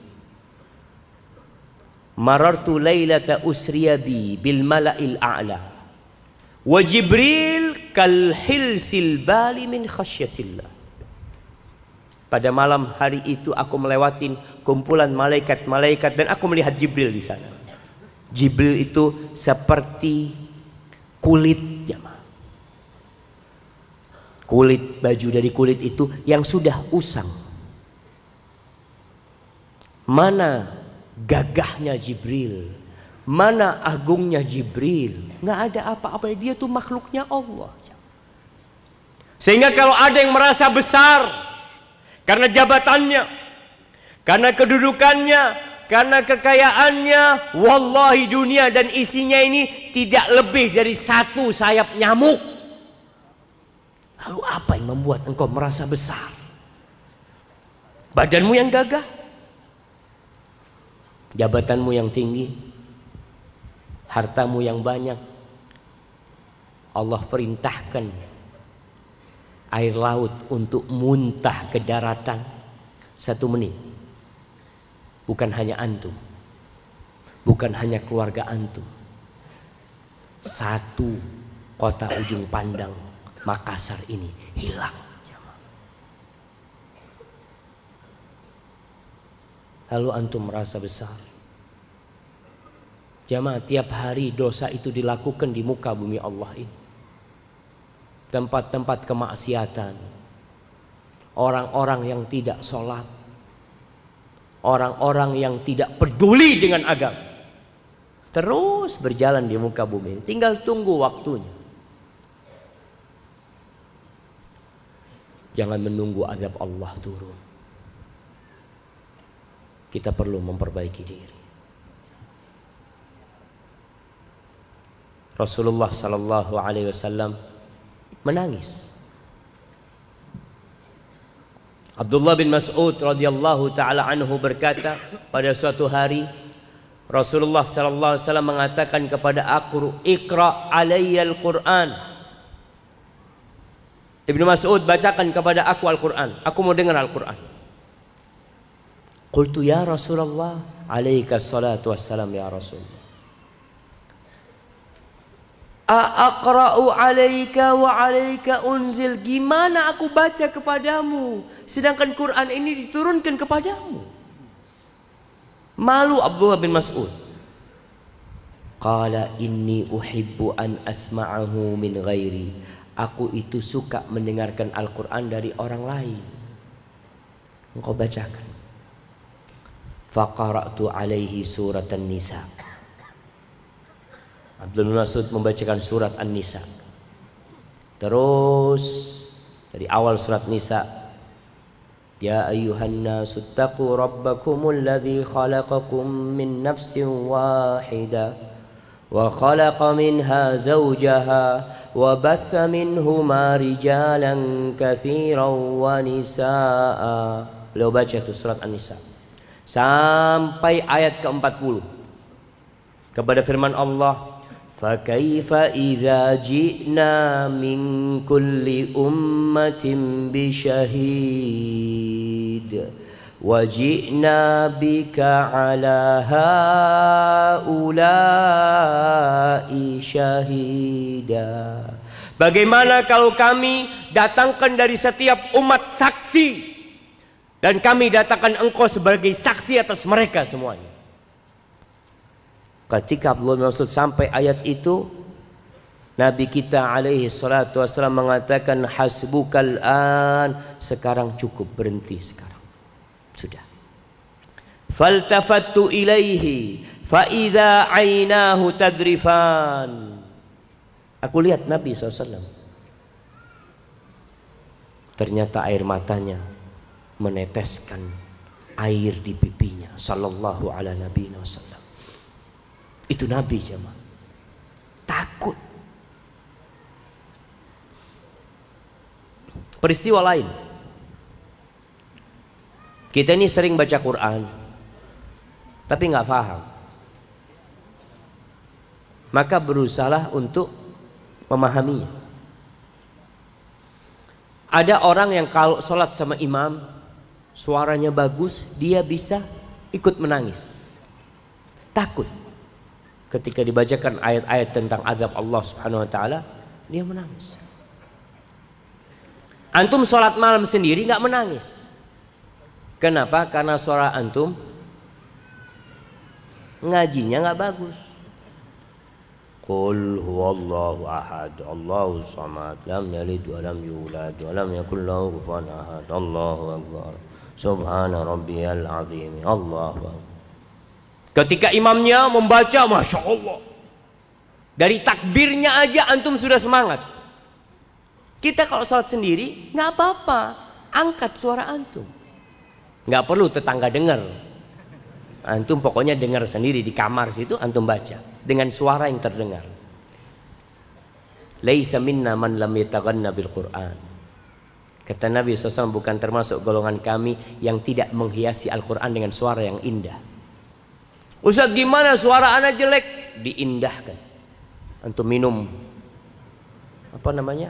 Marartu lailata usriya bi bil mala'il a'la. Wa Jibril kal hilsil bali min khasyatillah. Pada malam hari itu aku melewatin kumpulan malaikat-malaikat dan aku melihat Jibril di sana. Jibril itu seperti kulit jamaah. Kulit baju dari kulit itu yang sudah usang. Mana gagahnya Jibril? Mana agungnya Jibril? Nggak ada apa-apa. Dia tuh makhluknya Allah. Sehingga kalau ada yang merasa besar karena jabatannya, karena kedudukannya, karena kekayaannya, wallahi dunia dan isinya ini tidak lebih dari satu sayap nyamuk. Lalu apa yang membuat engkau merasa besar? Badanmu yang gagah? Jabatanmu yang tinggi? Hartamu yang banyak? Allah perintahkan air laut untuk muntah ke daratan satu menit bukan hanya antum, bukan hanya keluarga antum. Satu kota ujung pandang Makassar ini hilang. Lalu antum merasa besar. Jamaah tiap hari dosa itu dilakukan di muka bumi Allah ini. Tempat-tempat kemaksiatan, orang-orang yang tidak sholat, orang-orang yang tidak peduli dengan agama, terus berjalan di muka bumi. Tinggal tunggu waktunya. Jangan menunggu azab Allah turun. Kita perlu memperbaiki diri. Rasulullah sallallahu alaihi wasallam menangis. Abdullah bin Mas'ud radhiyallahu taala anhu berkata pada suatu hari Rasulullah sallallahu alaihi wasallam mengatakan kepada aku Iqra alayyal Qur'an Ibnu Mas'ud bacakan kepada aku Al-Qur'an. Aku mau dengar Al-Qur'an. Qultu ya Rasulullah alaika salatu wassalam ya Rasulullah Aqra'u alaika wa alaika unzil. Gimana aku baca kepadamu sedangkan Quran ini diturunkan kepadamu? Malu Abdullah bin Mas'ud. Qala inni uhibbu an asma'ahu min ghairi. Aku itu suka mendengarkan Al-Quran dari orang lain. Engkau bacakan. Faqara'tu alaihi surat An-Nisa. Abdul Mas'ud membacakan surat An-Nisa. Terus dari awal surat Nisa Ya ayuhan nasu taqu rabbakumul ladzi khalaqakum min nafsin wahidah zawjaha wa batha minhuma rijalan katsiran wa nisaa. Beliau baca itu surat An-Nisa sampai ayat ke-40 kepada firman Allah فكيف إذا جئنا من كل أمة بشهيد وجئنا بك على هؤلاء شهيدا Bagaimana kalau kami datangkan dari setiap umat saksi dan kami datangkan engkau sebagai saksi atas mereka semuanya. Ketika Abdullah bin Mas'ud sampai ayat itu Nabi kita alaihi salatu wasallam mengatakan hasbukal an. Sekarang cukup berhenti sekarang. Sudah. Faltafattu ilaihi fa idza ainahu tadrifan. Aku lihat Nabi SAW ternyata air matanya meneteskan air di pipinya sallallahu ala nabi wasallam itu Nabi jemaah. Takut. Peristiwa lain. Kita ini sering baca Quran, tapi nggak paham. Maka berusaha untuk memahaminya. Ada orang yang kalau sholat sama imam, suaranya bagus, dia bisa ikut menangis. Takut ketika dibacakan ayat-ayat tentang azab Allah Subhanahu wa taala, dia menangis. Antum sholat malam sendiri nggak menangis. Kenapa? Karena suara antum ngajinya nggak bagus. Qul huwallahu ahad, Allahu samad, lam yalid wa lam yulad wa lam yakul lahu kufuwan ahad. Allahu akbar. Subhana rabbiyal azim. Allahu akbar. Ketika imamnya membaca, masya Allah, dari takbirnya aja antum sudah semangat. Kita kalau sholat sendiri nggak apa-apa, angkat suara antum. Nggak perlu tetangga dengar. Antum pokoknya dengar sendiri di kamar situ antum baca dengan suara yang terdengar. Laisa minna man lam bil Qur'an. Kata Nabi SAW bukan termasuk golongan kami yang tidak menghiasi Al-Quran dengan suara yang indah. Ustaz gimana suara anak jelek? Diindahkan. Antum minum apa namanya?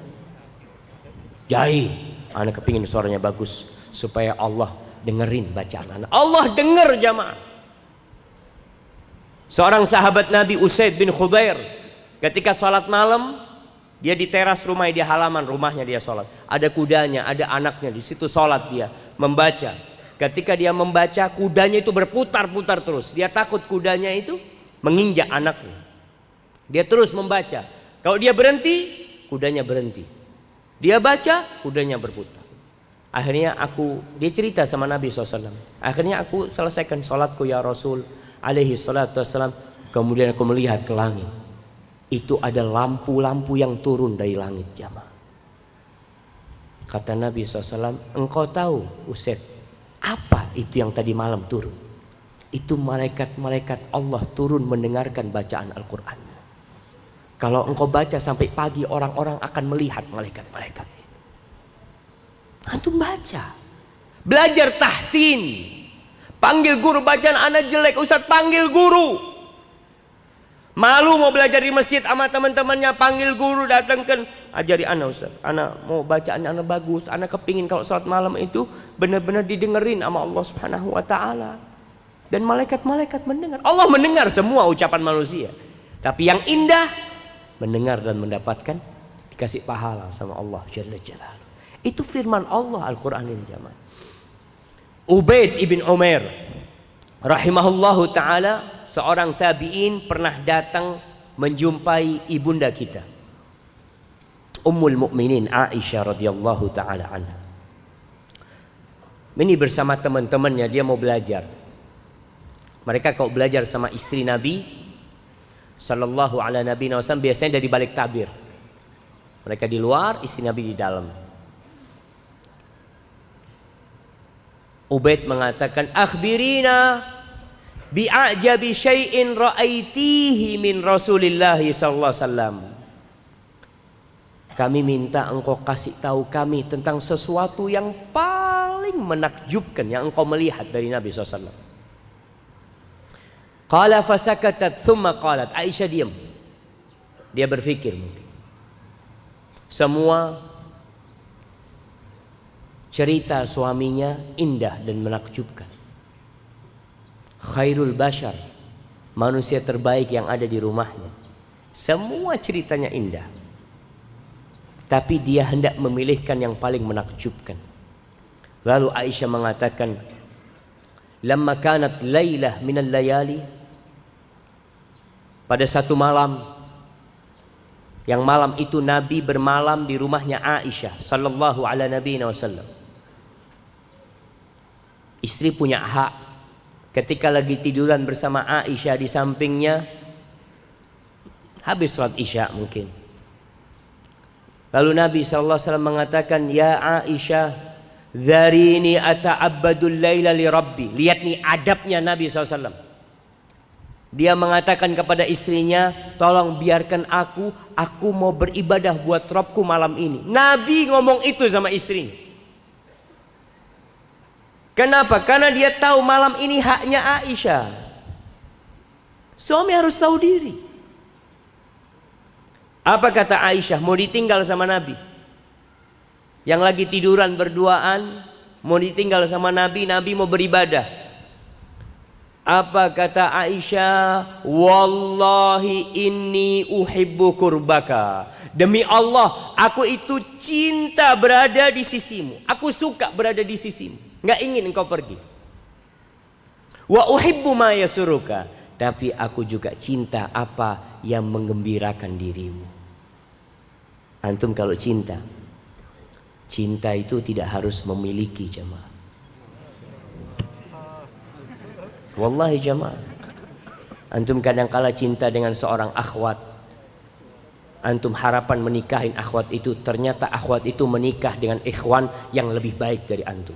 Jai. Anak kepingin suaranya bagus supaya Allah dengerin bacaan anak. Allah denger jamaah. Seorang sahabat Nabi Usaid bin Khudair ketika sholat malam dia di teras rumah di halaman rumahnya dia sholat. Ada kudanya, ada anaknya di situ sholat dia membaca. Ketika dia membaca kudanya itu berputar-putar terus. Dia takut kudanya itu menginjak anaknya. Dia terus membaca. Kalau dia berhenti, kudanya berhenti. Dia baca, kudanya berputar. Akhirnya aku, dia cerita sama Nabi SAW. Akhirnya aku selesaikan sholatku ya Rasul alaihi salatu wassalam. Kemudian aku melihat ke langit. Itu ada lampu-lampu yang turun dari langit jamaah. Kata Nabi SAW, engkau tahu Usaid, apa itu yang tadi malam turun? Itu malaikat-malaikat Allah turun mendengarkan bacaan Al-Quran. Kalau engkau baca sampai pagi orang-orang akan melihat malaikat-malaikat itu. Antum baca. Belajar tahsin. Panggil guru bacaan anak jelek, Ustaz panggil guru. Malu mau belajar di masjid sama teman-temannya panggil guru datangkan ajari anak Ustaz. Anak mau bacaan anak bagus, anak kepingin kalau saat malam itu benar-benar didengerin sama Allah Subhanahu wa taala. Dan malaikat-malaikat mendengar. Allah mendengar semua ucapan manusia. Tapi yang indah mendengar dan mendapatkan dikasih pahala sama Allah Jalla Jalaluhu. Itu firman Allah Al-Qur'an ini jamaah. Ubaid ibn Umar rahimahullahu taala seorang tabi'in pernah datang menjumpai ibunda kita. Ummul Mukminin Aisyah radhiyallahu taala anha. Ini bersama teman-temannya dia mau belajar. Mereka kalau belajar sama istri Nabi sallallahu ala nabi wasallam biasanya dari balik tabir. Mereka di luar, istri Nabi di dalam. Ubaid mengatakan, "Akhbirina bi'ajabi syai'in ra'aitihi min Rasulillah sallallahu alaihi wasallam. Kami minta engkau kasih tahu kami tentang sesuatu yang paling menakjubkan yang engkau melihat dari Nabi SAW. Qala fasakatat thumma qalat. Aisyah diam. Dia berpikir mungkin. Semua cerita suaminya indah dan menakjubkan khairul bashar manusia terbaik yang ada di rumahnya semua ceritanya indah tapi dia hendak memilihkan yang paling menakjubkan. Lalu Aisyah mengatakan lamma kanat lailah minal layali pada satu malam yang malam itu Nabi bermalam di rumahnya Aisyah sallallahu ala nabi wasallam istri punya hak. Ketika lagi tiduran bersama Aisyah di sampingnya habis sholat isya mungkin lalu Nabi SAW mengatakan ya Aisyah Zarini ata'abbadul layla li rabbi lihat nih adabnya Nabi SAW dia mengatakan kepada istrinya tolong biarkan aku aku mau beribadah buat Robku malam ini Nabi ngomong itu sama istrinya Kenapa? Karena dia tahu malam ini haknya Aisyah. Suami harus tahu diri. Apa kata Aisyah? Mau ditinggal sama Nabi? Yang lagi tiduran berduaan, mau ditinggal sama Nabi, Nabi mau beribadah. Apa kata Aisyah? Wallahi inni uhibbu kurbaka. Demi Allah, aku itu cinta berada di sisimu. Aku suka berada di sisimu nggak ingin engkau pergi. Wa uhibbu ma yasuruka, tapi aku juga cinta apa yang menggembirakan dirimu. Antum kalau cinta, cinta itu tidak harus memiliki jemaah. Wallahi jemaah. Antum kadang kala cinta dengan seorang akhwat. Antum harapan menikahin akhwat itu ternyata akhwat itu menikah dengan ikhwan yang lebih baik dari antum.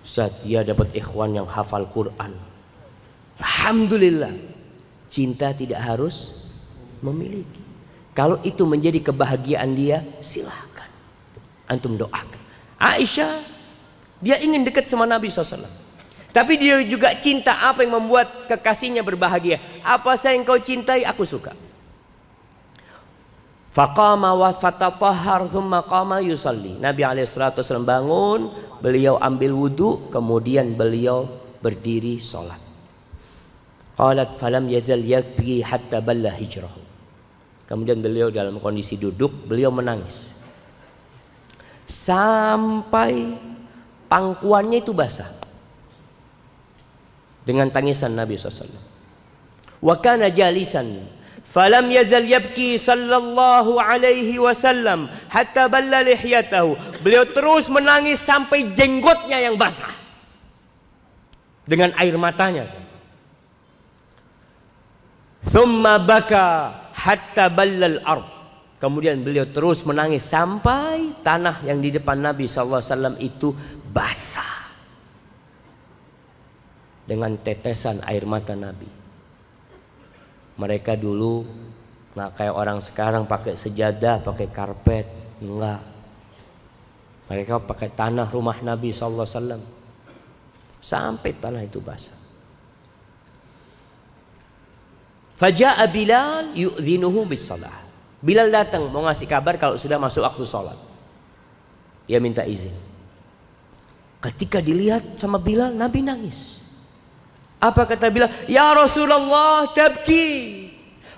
Ustaz, dia dapat ikhwan yang hafal Quran. Alhamdulillah. Cinta tidak harus memiliki. Kalau itu menjadi kebahagiaan dia, silahkan. Antum doakan. Aisyah, dia ingin dekat sama Nabi SAW. Tapi dia juga cinta apa yang membuat kekasihnya berbahagia. Apa saya yang kau cintai, aku suka. Faqama wa fatatahhar thumma qama yusalli. Nabi wasallam bangun, beliau ambil wudu, kemudian beliau berdiri salat. Qalat falam yazal yabki hatta balla hijrahu. Kemudian beliau dalam kondisi duduk, beliau menangis. Sampai pangkuannya itu basah. Dengan tangisan Nabi SAW. Wa kana jalisan Falam yazal yabki sallallahu alaihi wasallam hatta balla lihyatahu. Beliau terus menangis sampai jenggotnya yang basah. Dengan air matanya. Thumma baka hatta ballal ard. Kemudian beliau terus menangis sampai tanah yang di depan Nabi SAW itu basah. Dengan tetesan air mata Nabi. Mereka dulu nggak kayak orang sekarang pakai sejadah, pakai karpet, enggak. Mereka pakai tanah rumah Nabi SAW sampai tanah itu basah. Faja'a Bilal yu'dhinuhu bis salah. Bilal datang mau ngasih kabar kalau sudah masuk waktu sholat. Dia minta izin. Ketika dilihat sama Bilal, Nabi nangis. Apa kata Bilal? Ya Rasulullah tabki.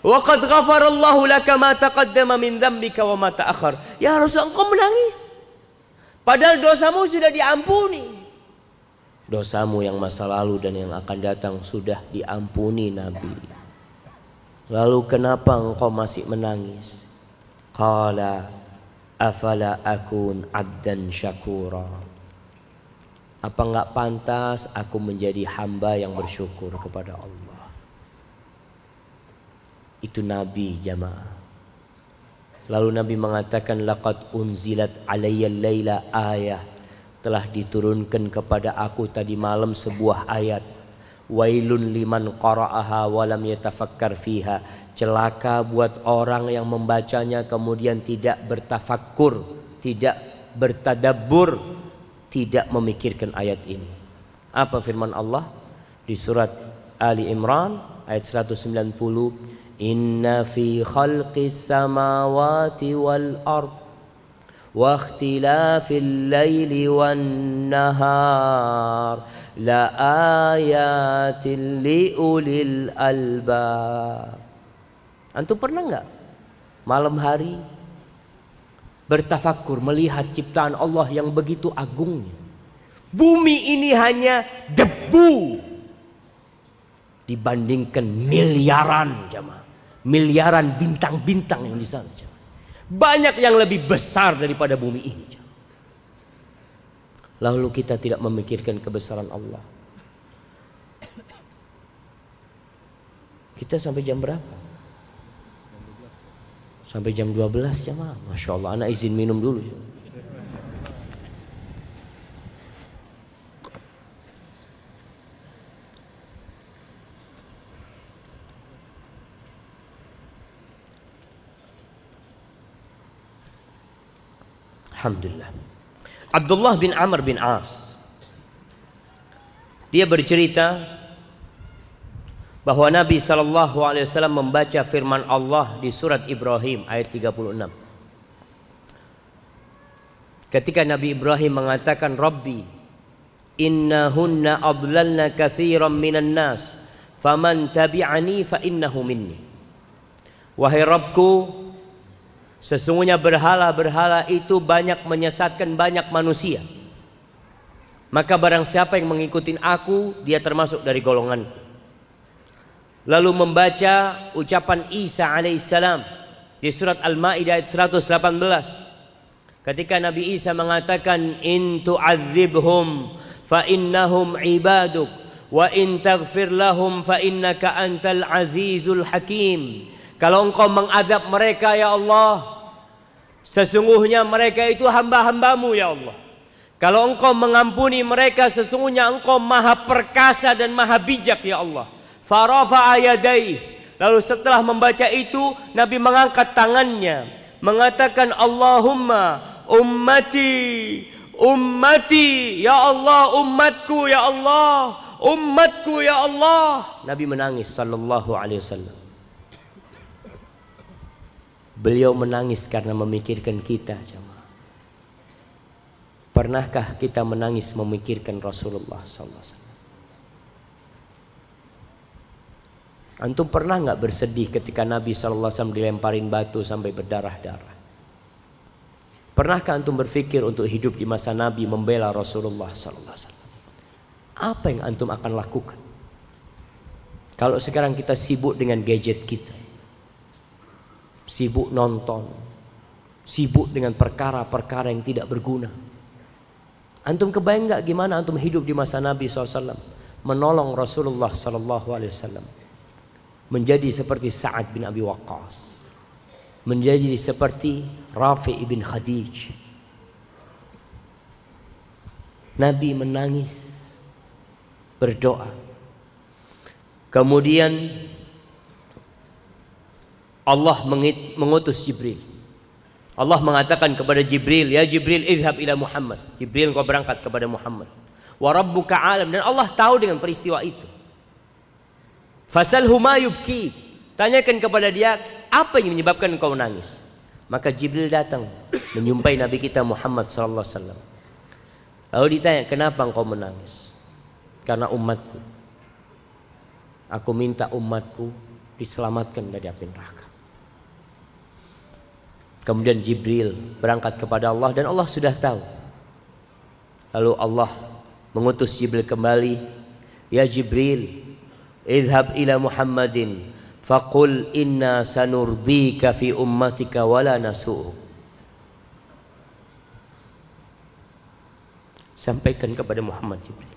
Wa qad ghafarallahu laka ma taqaddama min dzambika wa ma ta'akhir. Ya Rasul engkau menangis. Padahal dosamu sudah diampuni. Dosamu yang masa lalu dan yang akan datang sudah diampuni Nabi. Lalu kenapa engkau masih menangis? Qala afala akun abdan syakura. Apa enggak pantas aku menjadi hamba yang bersyukur kepada Allah? Itu Nabi jamaah. Lalu Nabi mengatakan laqad unzilat alayya laila ayah telah diturunkan kepada aku tadi malam sebuah ayat wailun liman qara'aha wa lam yatafakkar fiha. Celaka buat orang yang membacanya kemudian tidak bertafakkur tidak bertadabbur tidak memikirkan ayat ini. Apa firman Allah? Di surat Ali Imran ayat 190 Inna fi khalqis samawati wal ard nahar la ayatin li ulil albab Antum pernah nggak malam hari bertafakur melihat ciptaan Allah yang begitu agungnya. Bumi ini hanya debu dibandingkan miliaran jamaah. Miliaran bintang-bintang yang di sana. Banyak yang lebih besar daripada bumi ini. Lalu kita tidak memikirkan kebesaran Allah. Kita sampai jam berapa? Sampai jam 12 jamaah. Masya Allah, anak izin minum dulu. Alhamdulillah. Abdullah bin Amr bin As. Dia bercerita bahwa Nabi Shallallahu Alaihi Wasallam membaca firman Allah di surat Ibrahim ayat 36. Ketika Nabi Ibrahim mengatakan Rabbi innahunna adlalna katsiran minan nas faman tabi'ani fa innahu minni. Wahai Rabbku sesungguhnya berhala-berhala itu banyak menyesatkan banyak manusia. Maka barang siapa yang mengikuti aku dia termasuk dari golonganku. Lalu membaca ucapan Isa alaihissalam di surat Al-Maidah ayat 118 ketika Nabi Isa mengatakan in tu'adzibhum fa innahum ibaduk wa in taghfir lahum fa innaka antal azizul hakim kalau engkau mengadab mereka ya Allah sesungguhnya mereka itu hamba-hambamu ya Allah. Kalau engkau mengampuni mereka sesungguhnya engkau maha perkasa dan maha bijak ya Allah. Farafa ayadai. Lalu setelah membaca itu Nabi mengangkat tangannya. Mengatakan Allahumma ummati ummati ya Allah umatku ya Allah umatku ya Allah. Nabi menangis sallallahu alaihi wasallam Beliau menangis karena memikirkan kita jemaah Pernahkah kita menangis memikirkan Rasulullah wasallam Antum pernah nggak bersedih ketika Nabi SAW dilemparin batu sampai berdarah-darah? Pernahkah antum berpikir untuk hidup di masa Nabi membela Rasulullah SAW? Apa yang antum akan lakukan? Kalau sekarang kita sibuk dengan gadget kita, sibuk nonton, sibuk dengan perkara-perkara yang tidak berguna. Antum kebayang nggak gimana antum hidup di masa Nabi SAW, menolong Rasulullah SAW, menjadi seperti Sa'ad bin Abi Waqqas, menjadi seperti Rafi ibn Khadij. Nabi menangis, berdoa. Kemudian Allah mengutus Jibril. Allah mengatakan kepada Jibril, "Ya Jibril, idhab ila Muhammad." Jibril kau berangkat kepada Muhammad. Wa rabbuka alam dan Allah tahu dengan peristiwa itu. Fasalhu ma yubki. Tanyakan kepada dia, apa yang menyebabkan kau menangis? Maka Jibril datang menyumpai Nabi kita Muhammad sallallahu alaihi wasallam. Lalu ditanya, "Kenapa engkau menangis?" Karena umatku. Aku minta umatku diselamatkan dari api neraka. Kemudian Jibril berangkat kepada Allah dan Allah sudah tahu. Lalu Allah mengutus Jibril kembali, "Ya Jibril, idhab ila Muhammadin faqul inna sanurdika fi ummatika wala nasu'u." Sampaikan kepada Muhammad Jibril.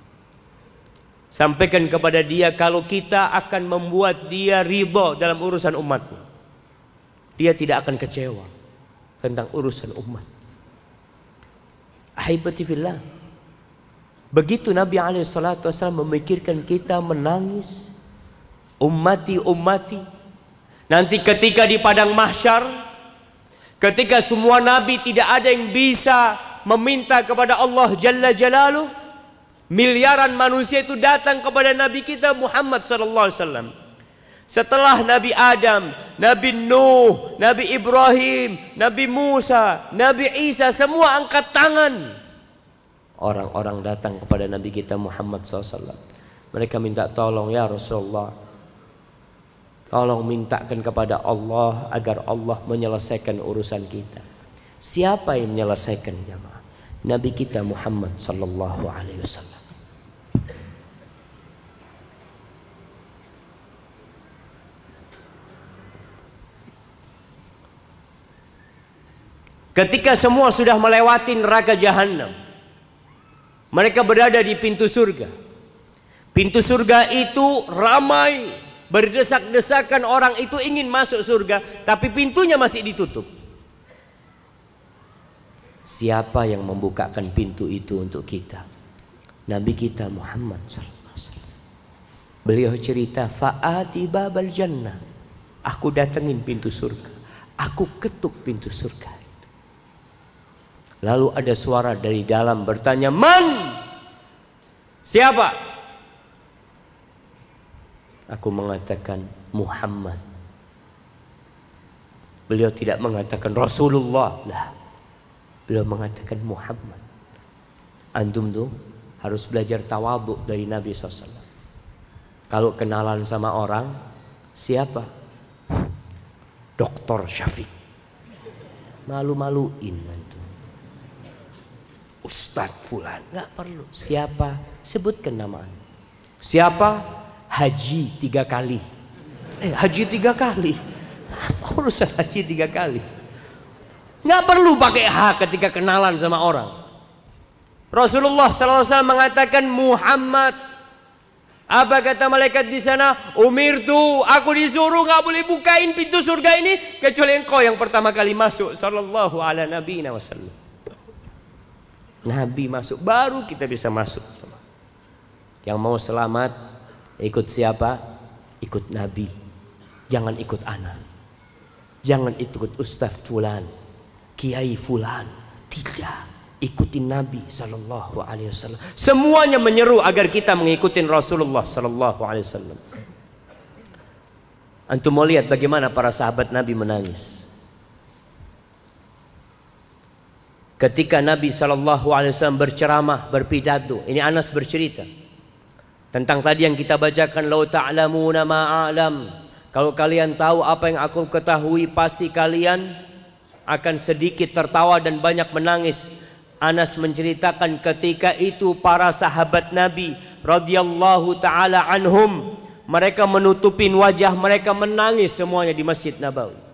Sampaikan kepada dia kalau kita akan membuat dia ridho dalam urusan umatmu. Dia tidak akan kecewa tentang urusan umat. Ahibati fillah. Begitu Nabi SAW memikirkan kita menangis. Ummati, ummati. Nanti ketika di padang mahsyar. Ketika semua Nabi tidak ada yang bisa meminta kepada Allah Jalla Jalaluh. Miliaran manusia itu datang kepada Nabi kita Muhammad sallallahu alaihi wasallam. Setelah Nabi Adam, Nabi Nuh, Nabi Ibrahim, Nabi Musa, Nabi Isa semua angkat tangan. Orang-orang datang kepada Nabi kita Muhammad SAW. Mereka minta tolong ya Rasulullah. Tolong mintakan kepada Allah agar Allah menyelesaikan urusan kita. Siapa yang menyelesaikan jamaah? Nabi kita Muhammad sallallahu alaihi wasallam. Ketika semua sudah melewati neraka jahanam. Mereka berada di pintu surga. Pintu surga itu ramai. Berdesak-desakan orang itu ingin masuk surga. Tapi pintunya masih ditutup. Siapa yang membukakan pintu itu untuk kita? Nabi kita Muhammad SAW. Beliau cerita, Fa'ati babal jannah. Aku datengin pintu surga. Aku ketuk pintu surga. Lalu ada suara dari dalam bertanya, "Man?" Siapa? Aku mengatakan Muhammad. Beliau tidak mengatakan Rasulullah. Lah. Beliau mengatakan Muhammad. Antum tuh harus belajar tawaduk dari Nabi SAW. Kalau kenalan sama orang, siapa? Dokter Syafiq. Malu-maluin. Ustadz Fulan. Nggak perlu. Siapa? Sebutkan nama. Siapa? Haji tiga kali. Eh, haji tiga kali. Apa urusan haji tiga kali? Nggak perlu pakai H ketika kenalan sama orang. Rasulullah SAW mengatakan Muhammad. Apa kata malaikat di sana? Umir tuh, aku disuruh nggak boleh bukain pintu surga ini kecuali engkau yang pertama kali masuk. Sallallahu ala nabi wasallam. Nabi masuk baru kita bisa masuk. Yang mau selamat ikut siapa? Ikut Nabi. Jangan ikut anak. Jangan ikut Ustaz Fulan, Kiai Fulan. Tidak. Ikuti Nabi Sallallahu Alaihi Wasallam. Semuanya menyeru agar kita mengikuti Rasulullah Sallallahu Alaihi Wasallam. Antum mau lihat bagaimana para sahabat Nabi menangis. Ketika Nabi Shallallahu Alaihi Wasallam berceramah, berpidato, ini Anas bercerita tentang tadi yang kita bacakan, lau ta'lamuna ma'alam. Kalau kalian tahu apa yang aku ketahui, pasti kalian akan sedikit tertawa dan banyak menangis. Anas menceritakan ketika itu para sahabat Nabi radhiyallahu taala anhum mereka menutupin wajah mereka menangis semuanya di Masjid Nabawi.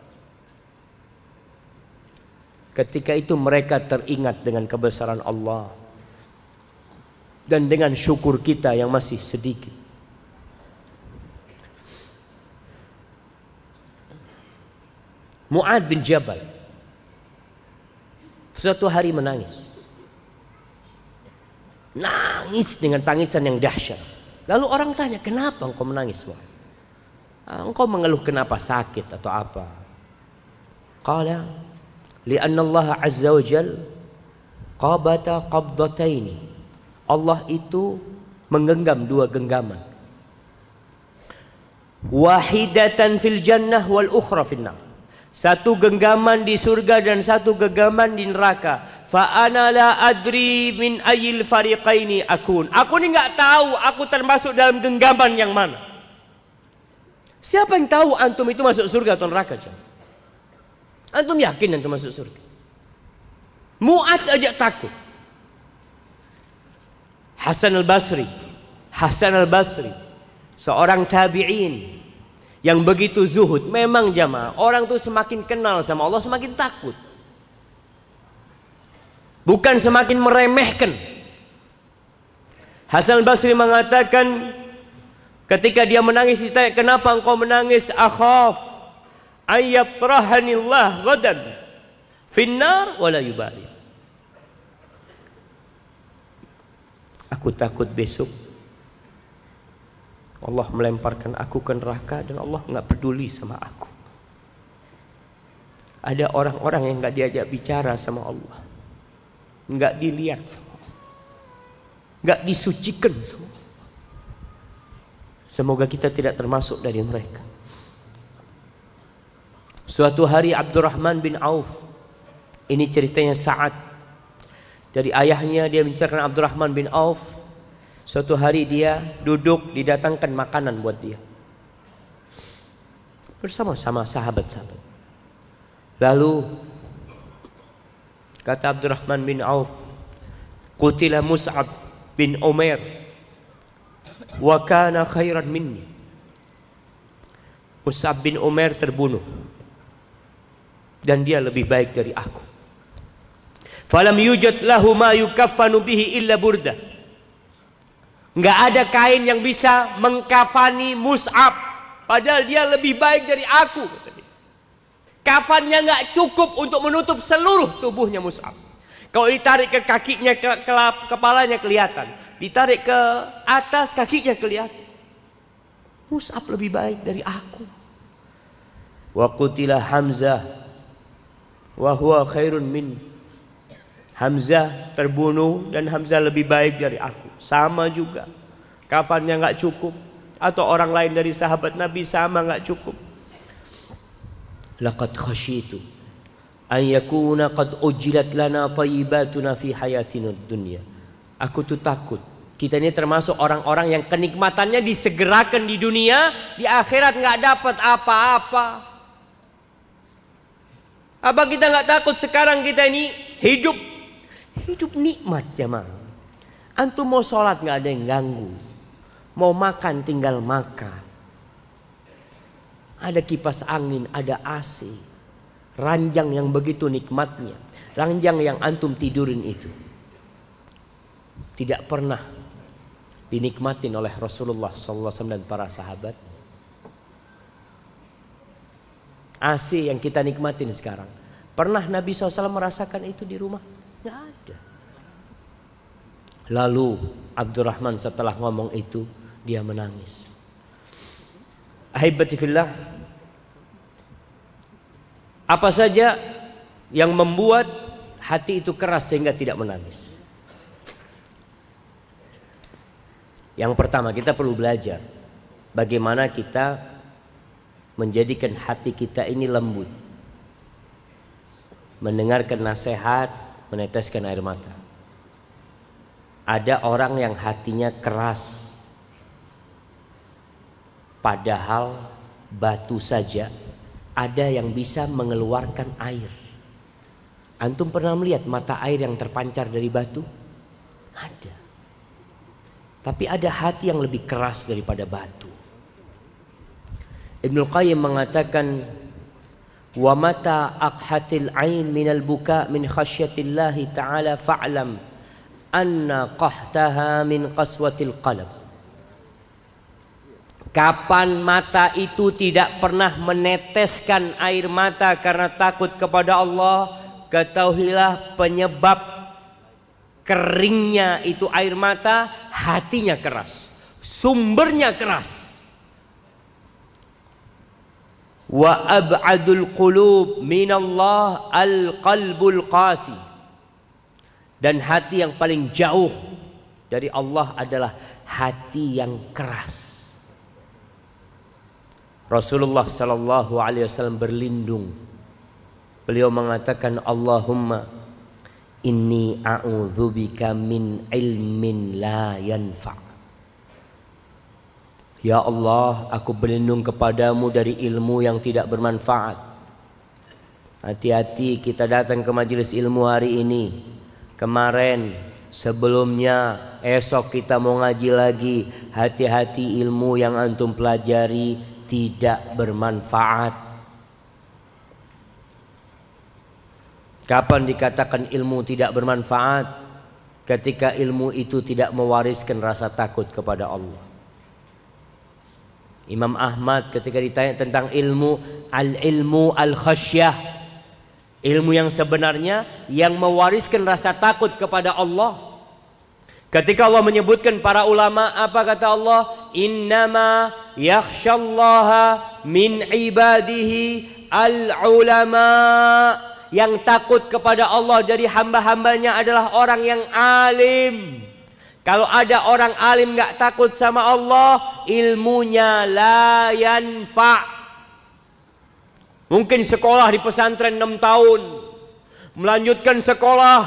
Ketika itu mereka teringat dengan kebesaran Allah dan dengan syukur kita yang masih sedikit. Mu'ad bin Jabal suatu hari menangis. Nangis dengan tangisan yang dahsyat. Lalu orang tanya, kenapa engkau menangis? Mu'ad? Ah, engkau mengeluh kenapa sakit atau apa? Qala Allah azza wa jal qabata qabdataini. Allah itu menggenggam dua genggaman. Wahidatan fil jannah wal ukhra fil. Satu genggaman di surga dan satu genggaman di neraka. Fa ana la adri min ayil fariqaini akun. Aku ni enggak tahu aku termasuk dalam genggaman yang mana. Siapa yang tahu antum itu masuk surga atau neraka? Jam? Antum yakin antum masuk surga? Mu'ad aja takut. Hasan al-Basri. Hasan al-Basri. Seorang tabi'in yang begitu zuhud. Memang jamaah, orang tuh semakin kenal sama Allah semakin takut. Bukan semakin meremehkan. Hasan Basri mengatakan ketika dia menangis ditanya kenapa engkau menangis akhaf ayyatrahanillah gadan finnar wala yubali. Aku takut besok Allah melemparkan aku ke neraka dan Allah nggak peduli sama aku. Ada orang-orang yang nggak diajak bicara sama Allah, nggak dilihat sama Allah, nggak disucikan sama Allah. Semoga kita tidak termasuk dari mereka. Suatu hari Abdurrahman bin Auf, ini ceritanya saat dari ayahnya dia menceritakan Abdurrahman bin Auf Suatu hari dia duduk didatangkan makanan buat dia. Bersama-sama sahabat-sahabat. Lalu kata Abdurrahman bin Auf, "Qutila Mus'ab bin Umair wa kana khairan minni." Mus'ab bin Umair terbunuh dan dia lebih baik dari aku. Falam yujad lahu ma yukaffanu bihi illa burdah. Nggak ada kain yang bisa mengkafani Mus'ab. Padahal dia lebih baik dari aku. Kafannya nggak cukup untuk menutup seluruh tubuhnya Mus'ab. Kalau ditarik ke kakinya, ke, ke kepalanya kelihatan. Ditarik ke atas kakinya kelihatan. Mus'ab lebih baik dari aku. Wa qutila Hamzah. Wa huwa khairun min. Hamzah terbunuh dan Hamzah lebih baik dari aku sama juga. Kafannya nggak cukup atau orang lain dari sahabat Nabi sama nggak cukup. Laqad khasyitu an yakuna qad ujilat lana tayyibatuna fi hayatina dunya. Aku tuh takut kita ini termasuk orang-orang yang kenikmatannya disegerakan di dunia, di akhirat nggak dapat apa-apa. Apa kita nggak takut sekarang kita ini hidup hidup nikmat jemaah. Antum mau sholat nggak ada yang ganggu. Mau makan tinggal makan. Ada kipas angin, ada AC. Ranjang yang begitu nikmatnya. Ranjang yang antum tidurin itu. Tidak pernah dinikmatin oleh Rasulullah SAW dan para sahabat. AC yang kita nikmatin sekarang. Pernah Nabi SAW merasakan itu di rumah? Gak ada. Lalu Abdurrahman setelah ngomong itu dia menangis. Ahibati fillah. Apa saja yang membuat hati itu keras sehingga tidak menangis? Yang pertama kita perlu belajar bagaimana kita menjadikan hati kita ini lembut. Mendengarkan nasihat, meneteskan air mata. Ada orang yang hatinya keras, padahal batu saja ada yang bisa mengeluarkan air. Antum pernah melihat mata air yang terpancar dari batu? Ada. Tapi ada hati yang lebih keras daripada batu. Ibnu Qayyim mengatakan Wa mata aqhatil ain minal buka min khasyatillahi ta'ala fa'lam anna qahtaha min qaswatil qalb. Kapan mata itu tidak pernah meneteskan air mata karena takut kepada Allah, ketahuilah penyebab keringnya itu air mata, hatinya keras, sumbernya keras. Wa ab'adul qulub minallah al-qalbul qasi. Dan hati yang paling jauh dari Allah adalah hati yang keras. Rasulullah sallallahu alaihi wasallam berlindung. Beliau mengatakan Allahumma inni a'udzubika min ilmin la yanfa. Ya Allah, aku berlindung kepadamu dari ilmu yang tidak bermanfaat. Hati-hati kita datang ke majelis ilmu hari ini. Kemarin, sebelumnya, esok kita mau ngaji lagi. Hati-hati ilmu yang antum pelajari tidak bermanfaat. Kapan dikatakan ilmu tidak bermanfaat? Ketika ilmu itu tidak mewariskan rasa takut kepada Allah. Imam Ahmad ketika ditanya tentang ilmu, al-ilmu al-khasyah. Ilmu yang sebenarnya yang mewariskan rasa takut kepada Allah Ketika Allah menyebutkan para ulama, apa kata Allah? Innama yakhshallaha min ibadihi al-ulama. Yang takut kepada Allah dari hamba-hambanya adalah orang yang alim. Kalau ada orang alim nggak takut sama Allah, ilmunya la yanfa. Mungkin sekolah di pesantren 6 tahun, melanjutkan sekolah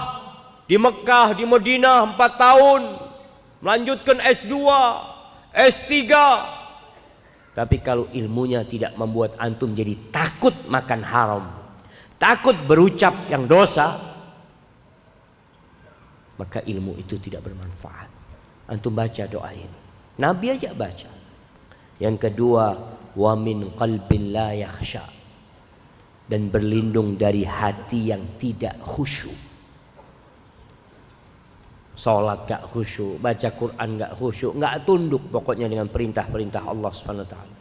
di Mekah, di Madinah 4 tahun, melanjutkan S2, S3. Tapi kalau ilmunya tidak membuat antum jadi takut makan haram, takut berucap yang dosa, maka ilmu itu tidak bermanfaat. Antum baca doa ini. Nabi aja baca. Yang kedua, wa min qalbin la yakhsha. Dan berlindung dari hati yang tidak khusyuk. Sholat gak khusyuk, baca Quran gak khusyuk, gak tunduk pokoknya dengan perintah-perintah Allah Subhanahu wa taala.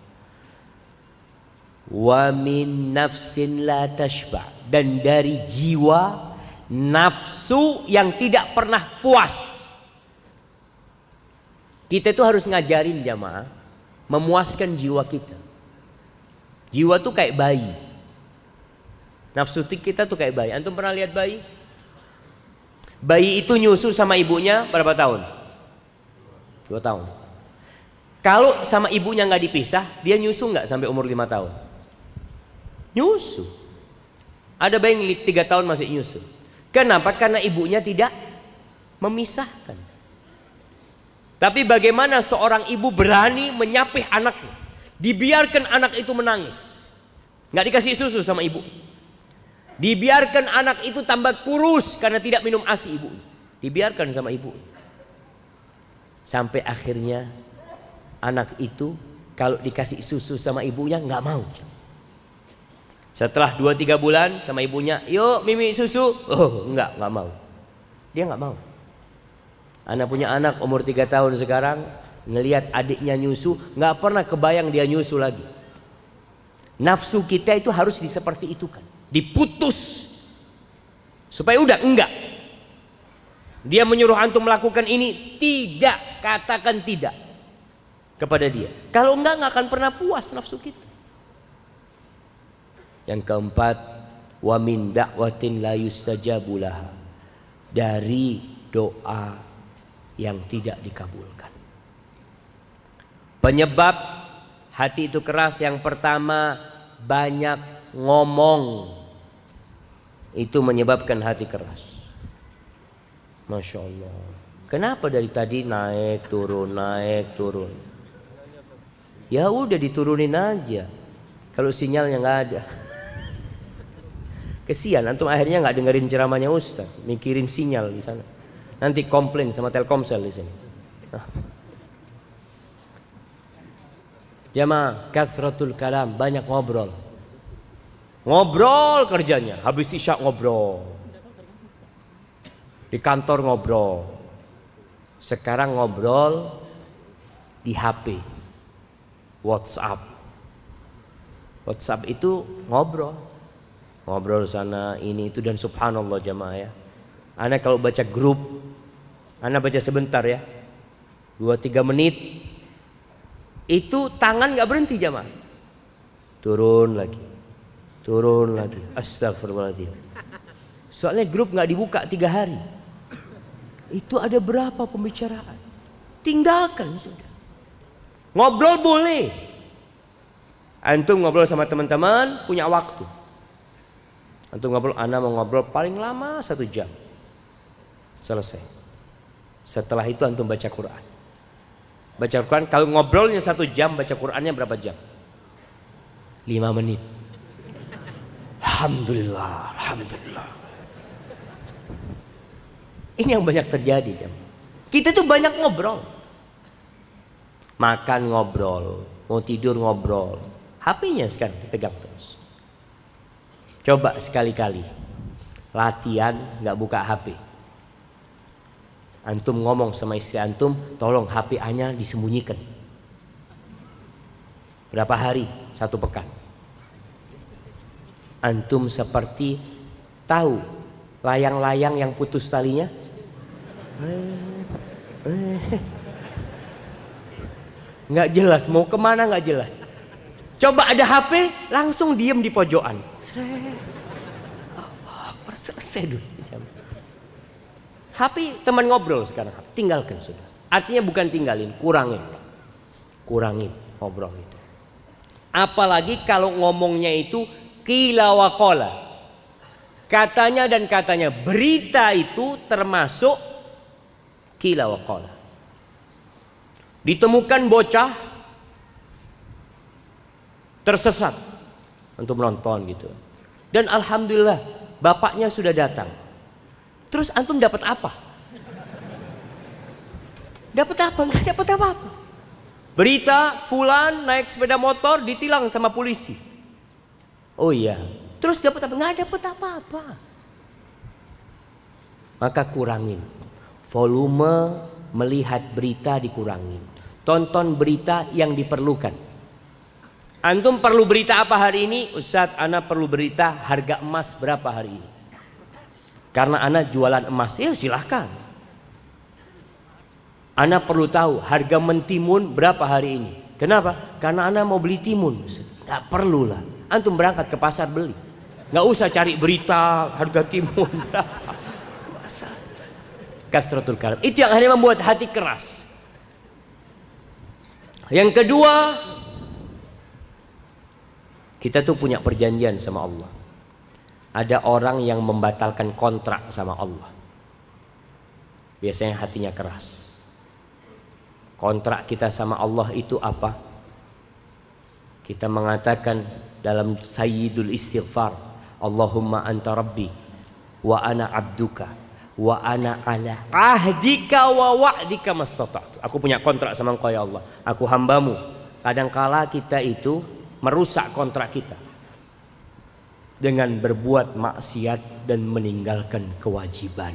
Wa min nafsin la tashba dan dari jiwa nafsu yang tidak pernah puas. Kita itu harus ngajarin jamaah memuaskan jiwa kita. Jiwa tuh kayak bayi. Nafsu kita tuh kayak bayi. Antum pernah lihat bayi? Bayi itu nyusu sama ibunya berapa tahun? Dua tahun. Kalau sama ibunya nggak dipisah, dia nyusu nggak sampai umur lima tahun? Nyusu. Ada bayi yang tiga tahun masih nyusu. Kenapa? Karena ibunya tidak memisahkan. Tapi bagaimana seorang ibu berani menyapih anaknya? Dibiarkan anak itu menangis. Nggak dikasih susu sama ibu. Dibiarkan anak itu tambah kurus karena tidak minum ASI ibu. Dibiarkan sama ibu. Sampai akhirnya anak itu kalau dikasih susu sama ibunya nggak mau. Setelah 2-3 bulan sama ibunya, yuk mimi susu. Oh enggak, nggak mau. Dia nggak mau. Anak punya anak umur 3 tahun sekarang, ngelihat adiknya nyusu, nggak pernah kebayang dia nyusu lagi. Nafsu kita itu harus diseperti itu kan diputus supaya udah enggak dia menyuruh antum melakukan ini tidak katakan tidak kepada dia kalau enggak enggak akan pernah puas nafsu kita yang keempat wa min da'watin la yustajabulah dari doa yang tidak dikabulkan penyebab hati itu keras yang pertama banyak ngomong itu menyebabkan hati keras. Masya Allah. Kenapa dari tadi naik turun naik turun? Ya udah diturunin aja. Kalau sinyalnya nggak ada. Kesian antum akhirnya nggak dengerin ceramahnya Ustaz, mikirin sinyal di sana. Nanti komplain sama Telkomsel di sini. Jamaah kasratul kalam banyak ngobrol. Ngobrol kerjanya, habis isya ngobrol. Di kantor ngobrol. Sekarang ngobrol di HP. WhatsApp. WhatsApp itu ngobrol. Ngobrol sana ini itu dan subhanallah jamaah ya. Anda kalau baca grup, Anda baca sebentar ya. Dua tiga menit. Itu tangan nggak berhenti jamaah. Turun lagi. Turun lagi. Astagfirullahaladzim. Soalnya grup nggak dibuka tiga hari. Itu ada berapa pembicaraan? Tinggalkan sudah. Ngobrol boleh. Antum ngobrol sama teman-teman punya waktu. Antum ngobrol, Anda mau ngobrol paling lama satu jam. Selesai. Setelah itu antum baca Quran. Baca Quran, kalau ngobrolnya satu jam, baca Qurannya berapa jam? Lima menit. Alhamdulillah, Alhamdulillah. Ini yang banyak terjadi jam. Kita tuh banyak ngobrol. Makan ngobrol, mau tidur ngobrol. HP-nya sekarang dipegang terus. Coba sekali-kali latihan nggak buka HP. Antum ngomong sama istri antum, tolong HP nya disembunyikan. Berapa hari? Satu pekan. Antum seperti tahu layang-layang yang putus talinya nggak jelas mau ke mana nggak jelas coba ada HP langsung diem di pojokan selesai dulu. HP teman ngobrol sekarang. Tinggalkan sudah. Artinya bukan tinggalin kurangin. Kurangin ngobrol itu. Apalagi kalau ngomongnya itu kila wakola katanya dan katanya berita itu termasuk kila waqala. Ditemukan bocah tersesat untuk menonton gitu. Dan alhamdulillah bapaknya sudah datang. Terus antum dapat apa? Dapat apa? Enggak dapat apa-apa. Berita fulan naik sepeda motor ditilang sama polisi. Oh iya. Terus dapat apa? Enggak dapat apa-apa. Maka kurangin volume melihat berita dikurangi. Tonton berita yang diperlukan. Antum perlu berita apa hari ini? Ustadz, Ana perlu berita harga emas berapa hari ini. Karena Ana jualan emas. Ya silahkan. Ana perlu tahu harga mentimun berapa hari ini. Kenapa? Karena Ana mau beli timun. Gak perlu lah. Antum berangkat ke pasar beli. Gak usah cari berita harga timun berapa. Itu yang akhirnya membuat hati keras. Yang kedua, kita tuh punya perjanjian sama Allah. Ada orang yang membatalkan kontrak sama Allah. Biasanya hatinya keras. Kontrak kita sama Allah itu apa? Kita mengatakan dalam Sayyidul Istighfar, Allahumma anta rabbi wa ana abduka wa ana ala ahdika wa wa'dika mastata'tu. Aku punya kontrak sama engkau ya Allah. Aku hambamu. Kadangkala kita itu merusak kontrak kita dengan berbuat maksiat dan meninggalkan kewajiban.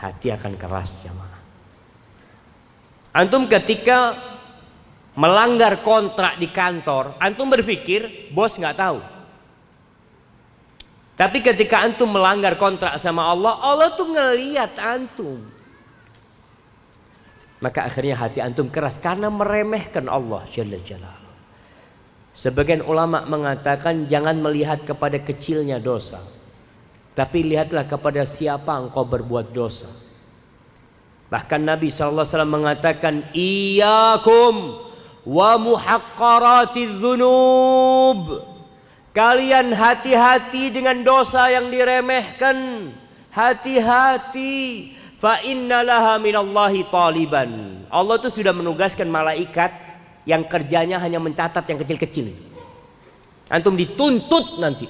Hati akan keras ma. Antum ketika melanggar kontrak di kantor, antum berpikir bos nggak tahu. Tapi ketika antum melanggar kontrak sama Allah, Allah tuh ngeliat antum. Maka akhirnya hati antum keras karena meremehkan Allah Jalla Jalla. Sebagian ulama mengatakan jangan melihat kepada kecilnya dosa. Tapi lihatlah kepada siapa engkau berbuat dosa. Bahkan Nabi SAW mengatakan Iyakum wa muhaqqaratiz dzunub. Kalian hati-hati dengan dosa yang diremehkan. Hati-hati. Fa innalaha minallahi taliban. Allah itu sudah menugaskan malaikat yang kerjanya hanya mencatat yang kecil-kecil itu. Antum dituntut nanti.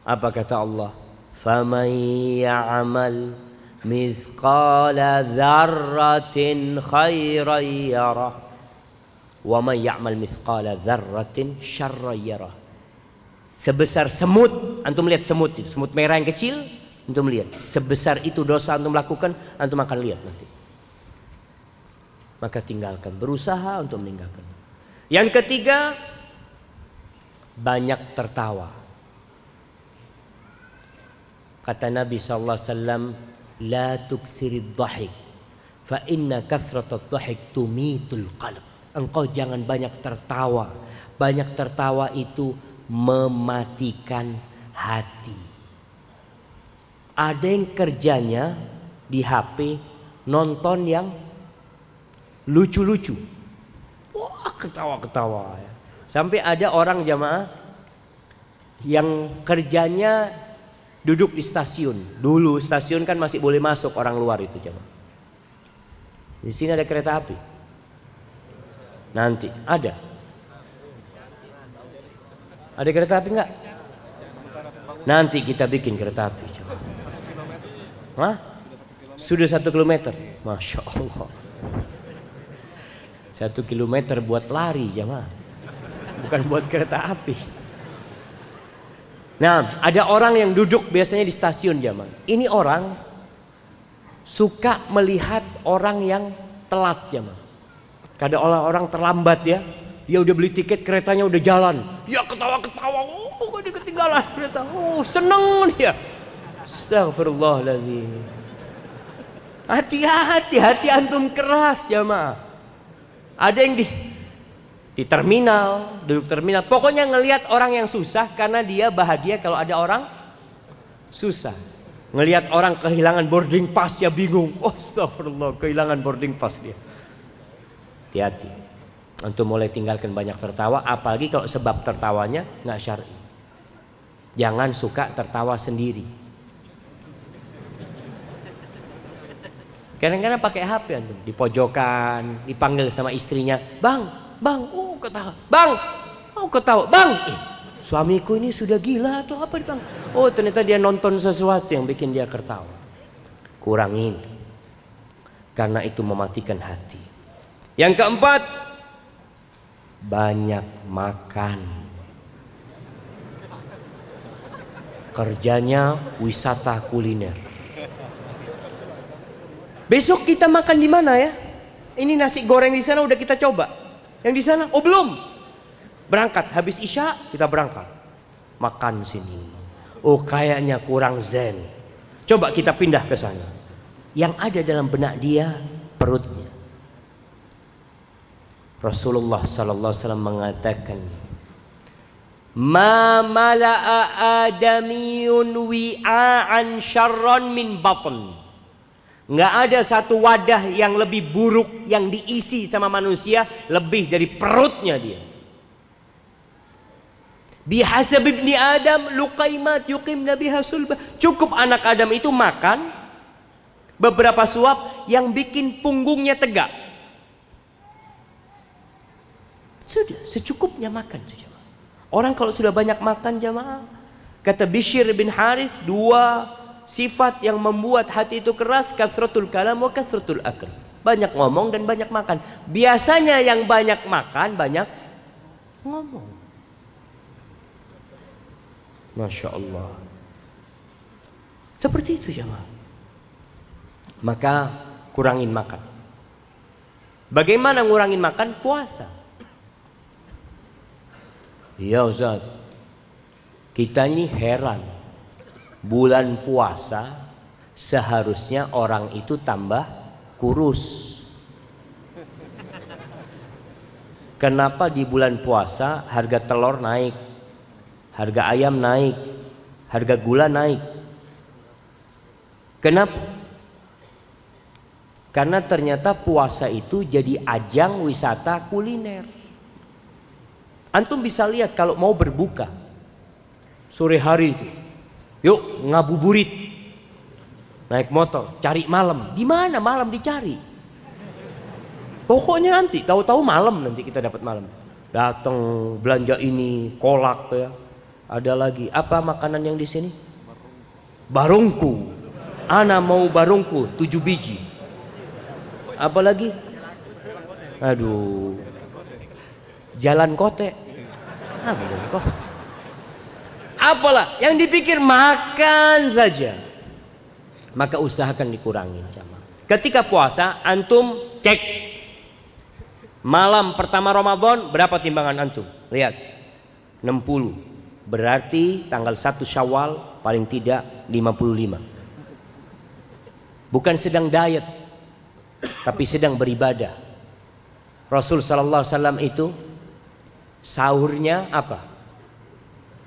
Apa kata Allah? Faman ya'mal mizqala dzarratin khairan yarah Wa may ya'mal mithqala dzarratin syarra yarah. Sebesar semut, antum lihat semut itu, semut merah yang kecil, antum lihat. Sebesar itu dosa antum lakukan, antum akan lihat nanti. Maka tinggalkan, berusaha untuk meninggalkan. Yang ketiga, banyak tertawa. Kata Nabi sallallahu alaihi wasallam, "La tuksirid dhahik, fa inna kathratat dhahik tumitul qalb." Engkau jangan banyak tertawa. Banyak tertawa itu mematikan hati. Ada yang kerjanya di HP nonton yang lucu-lucu. Wah, ketawa-ketawa ya. Sampai ada orang jamaah yang kerjanya duduk di stasiun. Dulu stasiun kan masih boleh masuk orang luar itu jamaah. Di sini ada kereta api. Nanti ada. Ada kereta api enggak? Nanti kita bikin kereta api. Coba. Hah? Sudah satu kilometer. Masya Allah. Satu kilometer buat lari jamaah bukan buat kereta api. Nah, ada orang yang duduk biasanya di stasiun zaman. Ini orang suka melihat orang yang telat zaman. Kadang orang-orang terlambat ya. Dia udah beli tiket keretanya udah jalan. Dia ketawa-ketawa. Oh, dia ketinggalan kereta. Oh, seneng dia. Astagfirullahaladzim. Hati-hati, hati antum keras ya ma. Ada yang di di terminal, duduk terminal. Pokoknya ngelihat orang yang susah karena dia bahagia kalau ada orang susah. Ngelihat orang kehilangan boarding pass ya bingung. Oh, astagfirullah, kehilangan boarding pass dia. Hati-hati. Untuk mulai tinggalkan banyak tertawa, apalagi kalau sebab tertawanya nggak syar'i. Jangan suka tertawa sendiri. Kadang-kadang pakai HP antum di pojokan, dipanggil sama istrinya, "Bang, Bang, oh ketawa. Bang, oh ketawa. Bang, eh, suamiku ini sudah gila atau apa bang? Oh ternyata dia nonton sesuatu yang bikin dia ketawa. Kurangin. Karena itu mematikan hati. Yang keempat, banyak makan. Kerjanya wisata kuliner. Besok kita makan di mana ya? Ini nasi goreng di sana udah kita coba. Yang di sana, oh belum. Berangkat, habis Isya kita berangkat. Makan sini. Oh kayaknya kurang zen. Coba kita pindah ke sana. Yang ada dalam benak dia perutnya. Rasulullah sallallahu alaihi wasallam mengatakan, "Ma mala'a adamiyun wi'an syarran min batn." Nggak ada satu wadah yang lebih buruk yang diisi sama manusia lebih dari perutnya dia. Bihasab ibni Adam luqaimat yuqim nabi sulbah. Cukup anak Adam itu makan beberapa suap yang bikin punggungnya tegak. Sudah, secukupnya makan saja. Orang kalau sudah banyak makan jamaah, kata Bishir bin Harith, dua sifat yang membuat hati itu keras kasratul kalam wa kasratul akal. Banyak ngomong dan banyak makan. Biasanya yang banyak makan banyak ngomong. Masya Allah. Seperti itu ya Maka kurangin makan. Bagaimana ngurangin makan? Puasa. Iya Ustaz. Kita ini heran bulan puasa seharusnya orang itu tambah kurus. Kenapa di bulan puasa harga telur naik, harga ayam naik, harga gula naik? Kenapa? Karena ternyata puasa itu jadi ajang wisata kuliner. Antum bisa lihat kalau mau berbuka sore hari itu Yuk ngabuburit. Naik motor, cari malam. Di mana malam dicari? Pokoknya nanti, tahu-tahu malam nanti kita dapat malam. Datang belanja ini, kolak ya. Ada lagi, apa makanan yang di sini? Barungku. Ana mau barungku, tujuh biji. Apa lagi? Aduh. jalan kote. Ah, jalan kote. Apalah yang dipikir makan saja. Maka usahakan dikurangi. Ketika puasa antum cek malam pertama Ramadan berapa timbangan antum? Lihat. 60. Berarti tanggal 1 Syawal paling tidak 55. Bukan sedang diet tapi sedang beribadah. Rasul wasallam itu sahurnya apa?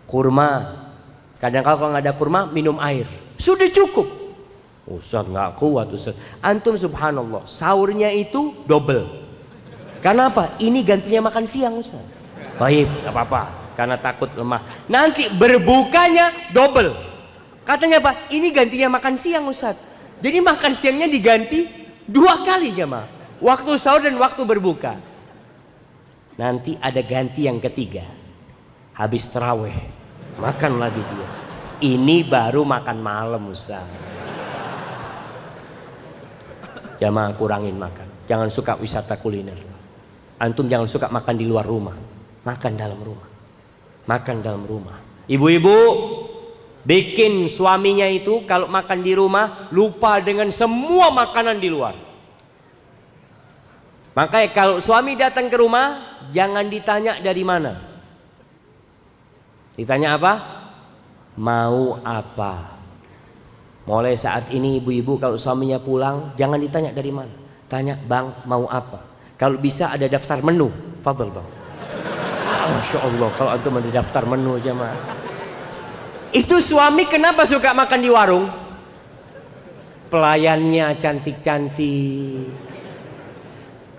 Kurma. Kadang kalau nggak ada kurma minum air. Sudah cukup. Ustaz nggak kuat Ustaz. Antum subhanallah sahurnya itu double. Karena apa? Ini gantinya makan siang Ustaz. Baik, nggak apa-apa. Karena takut lemah. Nanti berbukanya double. Katanya apa? Ini gantinya makan siang Ustaz. Jadi makan siangnya diganti dua kali jemaah. Waktu sahur dan waktu berbuka. Nanti ada ganti yang ketiga. Habis terawih. Makan lagi dia. Ini baru makan malam Ustaz. Jamaah kurangin makan. Jangan suka wisata kuliner. Antum jangan suka makan di luar rumah. Makan dalam rumah. Makan dalam rumah. Ibu-ibu bikin suaminya itu kalau makan di rumah lupa dengan semua makanan di luar. Makanya kalau suami datang ke rumah jangan ditanya dari mana. Ditanya apa? Mau apa? Mulai saat ini ibu-ibu kalau suaminya pulang jangan ditanya dari mana. Tanya bang mau apa? Kalau bisa ada daftar menu. Fadl bang. Ah, Masya Allah kalau antum ada daftar menu aja mah. Itu suami kenapa suka makan di warung? Pelayannya cantik-cantik.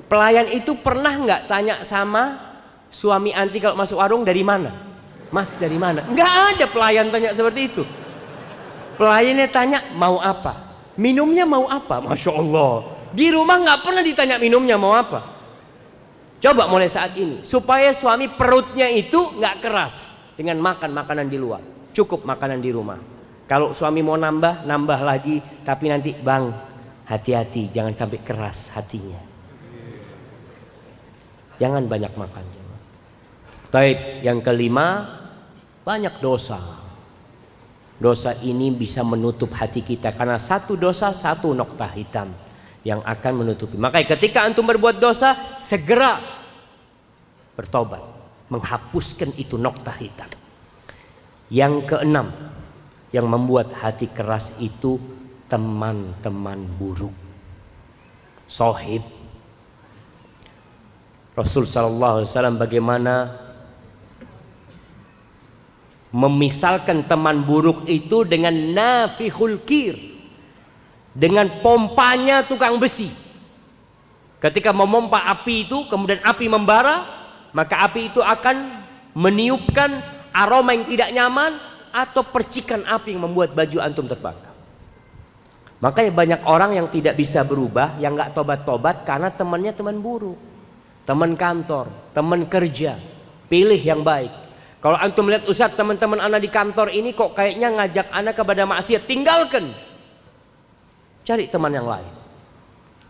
Pelayan itu pernah nggak tanya sama suami anti kalau masuk warung dari mana? Mas dari mana? Nggak ada pelayan tanya seperti itu. Pelayannya tanya mau apa? Minumnya mau apa? Masya Allah. Di rumah nggak pernah ditanya minumnya mau apa. Coba mulai saat ini supaya suami perutnya itu nggak keras dengan makan makanan di luar. Cukup makanan di rumah. Kalau suami mau nambah, nambah lagi. Tapi nanti bang, hati-hati jangan sampai keras hatinya. Jangan banyak makan. Taib yang kelima banyak dosa. Dosa ini bisa menutup hati kita karena satu dosa satu nokta hitam yang akan menutupi. Makanya ketika antum berbuat dosa segera bertobat, menghapuskan itu nokta hitam. Yang keenam yang membuat hati keras itu teman-teman buruk. Sohib Rasul sallallahu alaihi wasallam bagaimana memisalkan teman buruk itu dengan nafihul kir dengan pompanya tukang besi. Ketika memompa api itu kemudian api membara maka api itu akan meniupkan aroma yang tidak nyaman atau percikan api yang membuat baju antum terbakar. Makanya banyak orang yang tidak bisa berubah yang nggak tobat-tobat karena temannya teman buruk teman kantor teman kerja. Pilih yang baik kalau antum melihat Ustaz teman-teman anak di kantor ini kok kayaknya ngajak anak kepada maksiat, tinggalkan. Cari teman yang lain.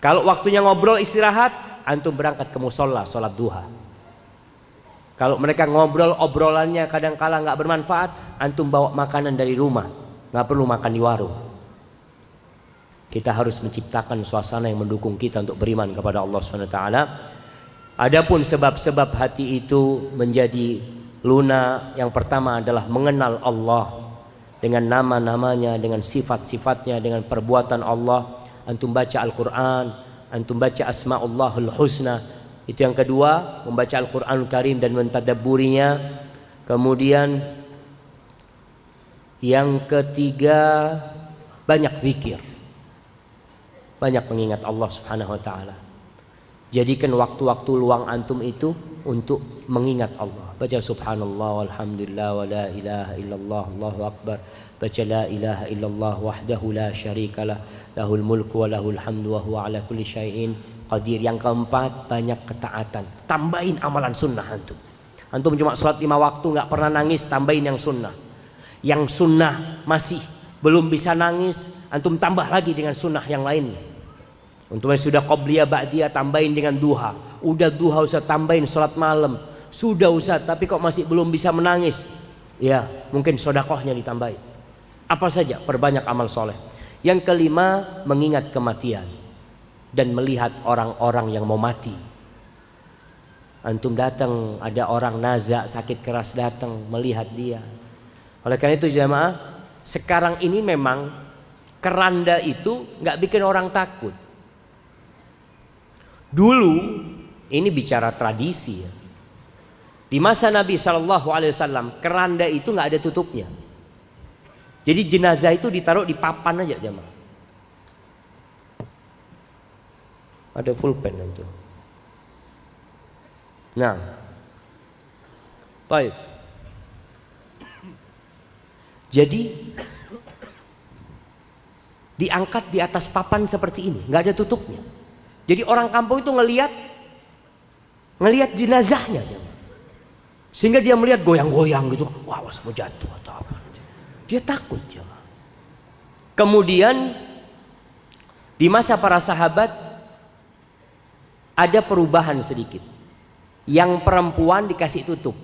Kalau waktunya ngobrol istirahat, antum berangkat ke musola sholat duha. Kalau mereka ngobrol obrolannya kadang kala nggak bermanfaat, antum bawa makanan dari rumah, nggak perlu makan di warung. Kita harus menciptakan suasana yang mendukung kita untuk beriman kepada Allah SWT. Adapun sebab-sebab hati itu menjadi Luna yang pertama adalah mengenal Allah dengan nama-namanya, dengan sifat-sifatnya, dengan perbuatan Allah. Antum baca Al-Quran, antum baca Asma'ullahul Husna. Itu yang kedua, membaca Al-Quran Karim dan mentadaburinya. Kemudian yang ketiga, banyak zikir. Banyak mengingat Allah Subhanahu wa taala. Jadikan waktu-waktu luang antum itu untuk mengingat Allah. Baca subhanallah walhamdulillah wa la ilaha illallah Allahu akbar. Baca la ilaha illallah wahdahu la syarikalah lahul mulku wa lahul hamdu wa huwa ala kulli syai'in qadir. Yang keempat banyak ketaatan. Tambahin amalan sunnah antum. Antum cuma sholat lima waktu nggak pernah nangis, tambahin yang sunnah. Yang sunnah masih belum bisa nangis, antum tambah lagi dengan sunnah yang lainnya. Untuk yang sudah qobliyah ba'diyah tambahin dengan duha. Udah duha usah tambahin sholat malam. Sudah Ustaz, tapi kok masih belum bisa menangis? Ya, mungkin sodakohnya ditambahi. Apa saja, perbanyak amal soleh. Yang kelima, mengingat kematian dan melihat orang-orang yang mau mati. Antum datang, ada orang nazak sakit keras datang melihat dia. Oleh karena itu jemaah, sekarang ini memang keranda itu nggak bikin orang takut. Dulu ini bicara tradisi ya. Di masa Nabi Shallallahu Alaihi Wasallam keranda itu nggak ada tutupnya. Jadi jenazah itu ditaruh di papan aja jemaah. Ada full pen itu. Nah, baik. Jadi diangkat di atas papan seperti ini, nggak ada tutupnya. Jadi orang kampung itu ngelihat ngelihat jenazahnya, sehingga dia melihat goyang-goyang gitu, wah was mau jatuh atau apa. Dia takut, jemaah. Kemudian di masa para sahabat ada perubahan sedikit. Yang perempuan dikasih tutup.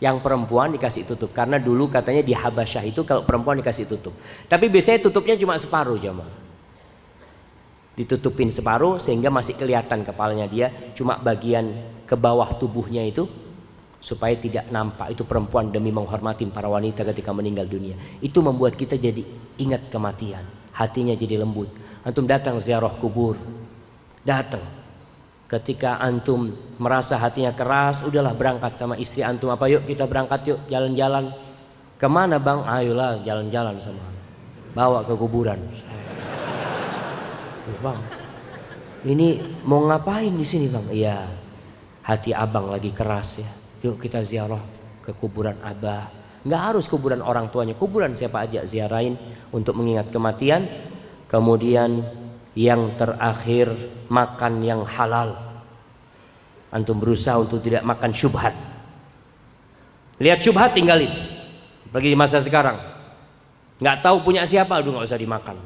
Yang perempuan dikasih tutup karena dulu katanya di Habasyah itu kalau perempuan dikasih tutup. Tapi biasanya tutupnya cuma separuh jemaah. Ditutupin separuh sehingga masih kelihatan kepalanya dia cuma bagian ke bawah tubuhnya itu supaya tidak nampak itu perempuan demi menghormati para wanita ketika meninggal dunia. Itu membuat kita jadi ingat kematian, hatinya jadi lembut. Antum datang ziarah kubur, datang Ketika antum merasa hatinya keras, udahlah berangkat sama istri antum apa yuk kita berangkat yuk jalan-jalan. Ke mana bang? Ayolah jalan-jalan sama. Bawa ke kuburan. Bang, ini mau ngapain di sini bang? Iya, hati abang lagi keras ya. Yuk kita ziarah ke kuburan abah. Nggak harus kuburan orang tuanya, kuburan siapa aja ziarahin untuk mengingat kematian. Kemudian yang terakhir makan yang halal. Antum berusaha untuk tidak makan syubhat. Lihat syubhat tinggalin. Pergi di masa sekarang. Nggak tahu punya siapa, aduh nggak usah dimakan.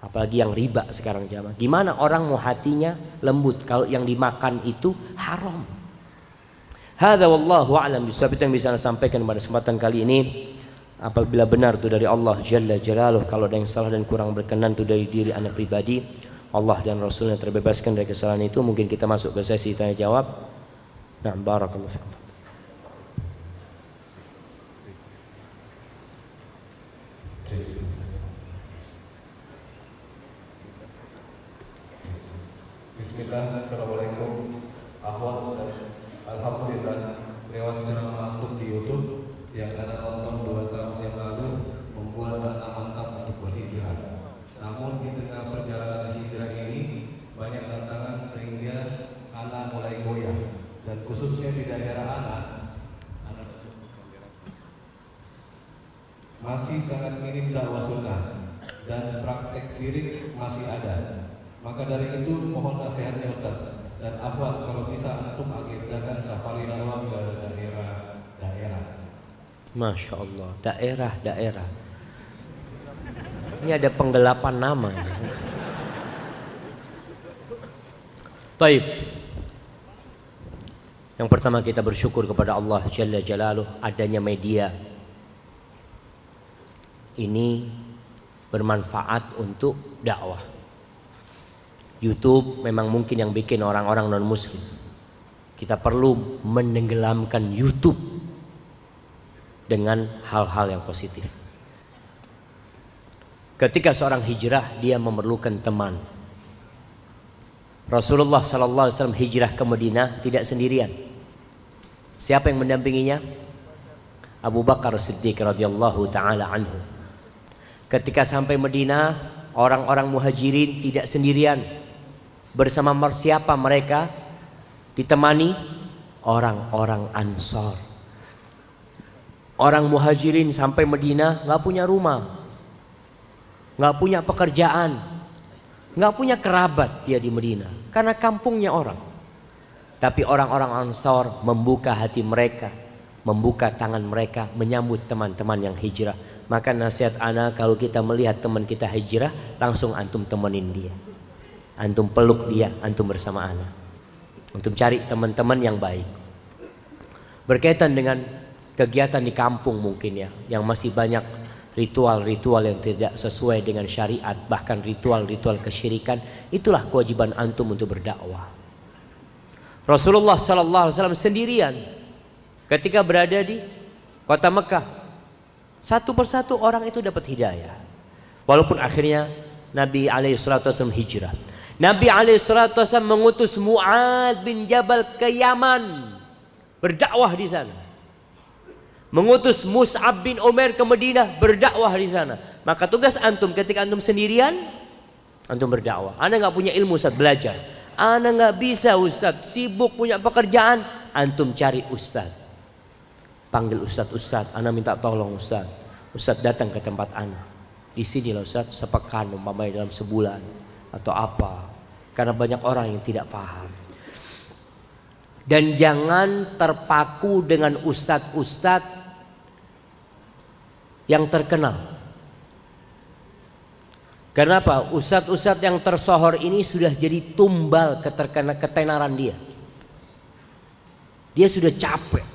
Apalagi yang riba sekarang jamaah. Gimana orang mau hatinya lembut kalau yang dimakan itu haram. Hada wallahu a'lam bishawab itu yang bisa saya sampaikan pada kesempatan kali ini apabila benar itu dari Allah Jalla Jalaluh kalau ada yang salah dan kurang berkenan itu dari diri anak pribadi Allah dan Rasulnya terbebaskan dari kesalahan itu mungkin kita masuk ke sesi tanya jawab nah barakallahu fikum Bismillah, Assalamualaikum. Ahwal Ustaz. Alhamdulillah Lewat ceramah di Youtube Yang ada nonton dua tahun yang lalu Membuat anak mantap untuk berhijrah Namun di tengah perjalanan hijrah ini Banyak tantangan sehingga anak mulai goyah. Dan khususnya di daerah anak Masih sangat minim dakwah sunnah. Dan praktek sirik masih ada maka dari itu mohon nasihatnya Ustaz. Dan Afwan kalau bisa antum agendakan safari dakwah ke daerah-daerah. Masya Allah. Daerah-daerah Ini ada penggelapan nama. Taib Yang pertama kita bersyukur kepada Allah Jalla Jalaluh adanya media Ini bermanfaat untuk dakwah YouTube memang mungkin yang bikin orang-orang non muslim. Kita perlu menenggelamkan YouTube dengan hal-hal yang positif. Ketika seorang hijrah dia memerlukan teman. Rasulullah sallallahu alaihi hijrah ke Madinah tidak sendirian. Siapa yang mendampinginya? Abu Bakar Siddiq radhiyallahu taala anhu. Ketika sampai Madinah, orang-orang muhajirin tidak sendirian Bersama siapa mereka? Ditemani orang-orang Ansor. Orang muhajirin sampai Medina nggak punya rumah, nggak punya pekerjaan, nggak punya kerabat dia di Medina karena kampungnya orang. Tapi orang-orang Ansor membuka hati mereka, membuka tangan mereka menyambut teman-teman yang hijrah. Maka nasihat anak kalau kita melihat teman kita hijrah, langsung antum temenin dia antum peluk dia, antum bersama anak. Untuk cari teman-teman yang baik. Berkaitan dengan kegiatan di kampung mungkin ya, yang masih banyak ritual-ritual yang tidak sesuai dengan syariat, bahkan ritual-ritual kesyirikan, itulah kewajiban antum untuk berdakwah. Rasulullah sallallahu alaihi wasallam sendirian ketika berada di kota Mekah. Satu persatu orang itu dapat hidayah. Walaupun akhirnya Nabi alaihi salatu wasallam hijrah. Nabi alaihi salatu wasallam mengutus Muad bin Jabal ke Yaman berdakwah di sana. Mengutus Mus'ab bin Umar ke Madinah berdakwah di sana. Maka tugas antum ketika antum sendirian antum berdakwah. Anda nggak punya ilmu Ustaz belajar. Anda nggak bisa Ustaz sibuk punya pekerjaan. Antum cari Ustaz. Panggil Ustaz Ustaz. Anda minta tolong Ustaz. Ustaz datang ke tempat Anda. Di sini lah Ustaz sepekan umpamanya dalam sebulan atau apa. Karena banyak orang yang tidak paham. Dan jangan terpaku dengan ustadz-ustadz yang terkenal. Kenapa? Ustadz-ustadz yang tersohor ini sudah jadi tumbal keterkena ketenaran dia. Dia sudah capek.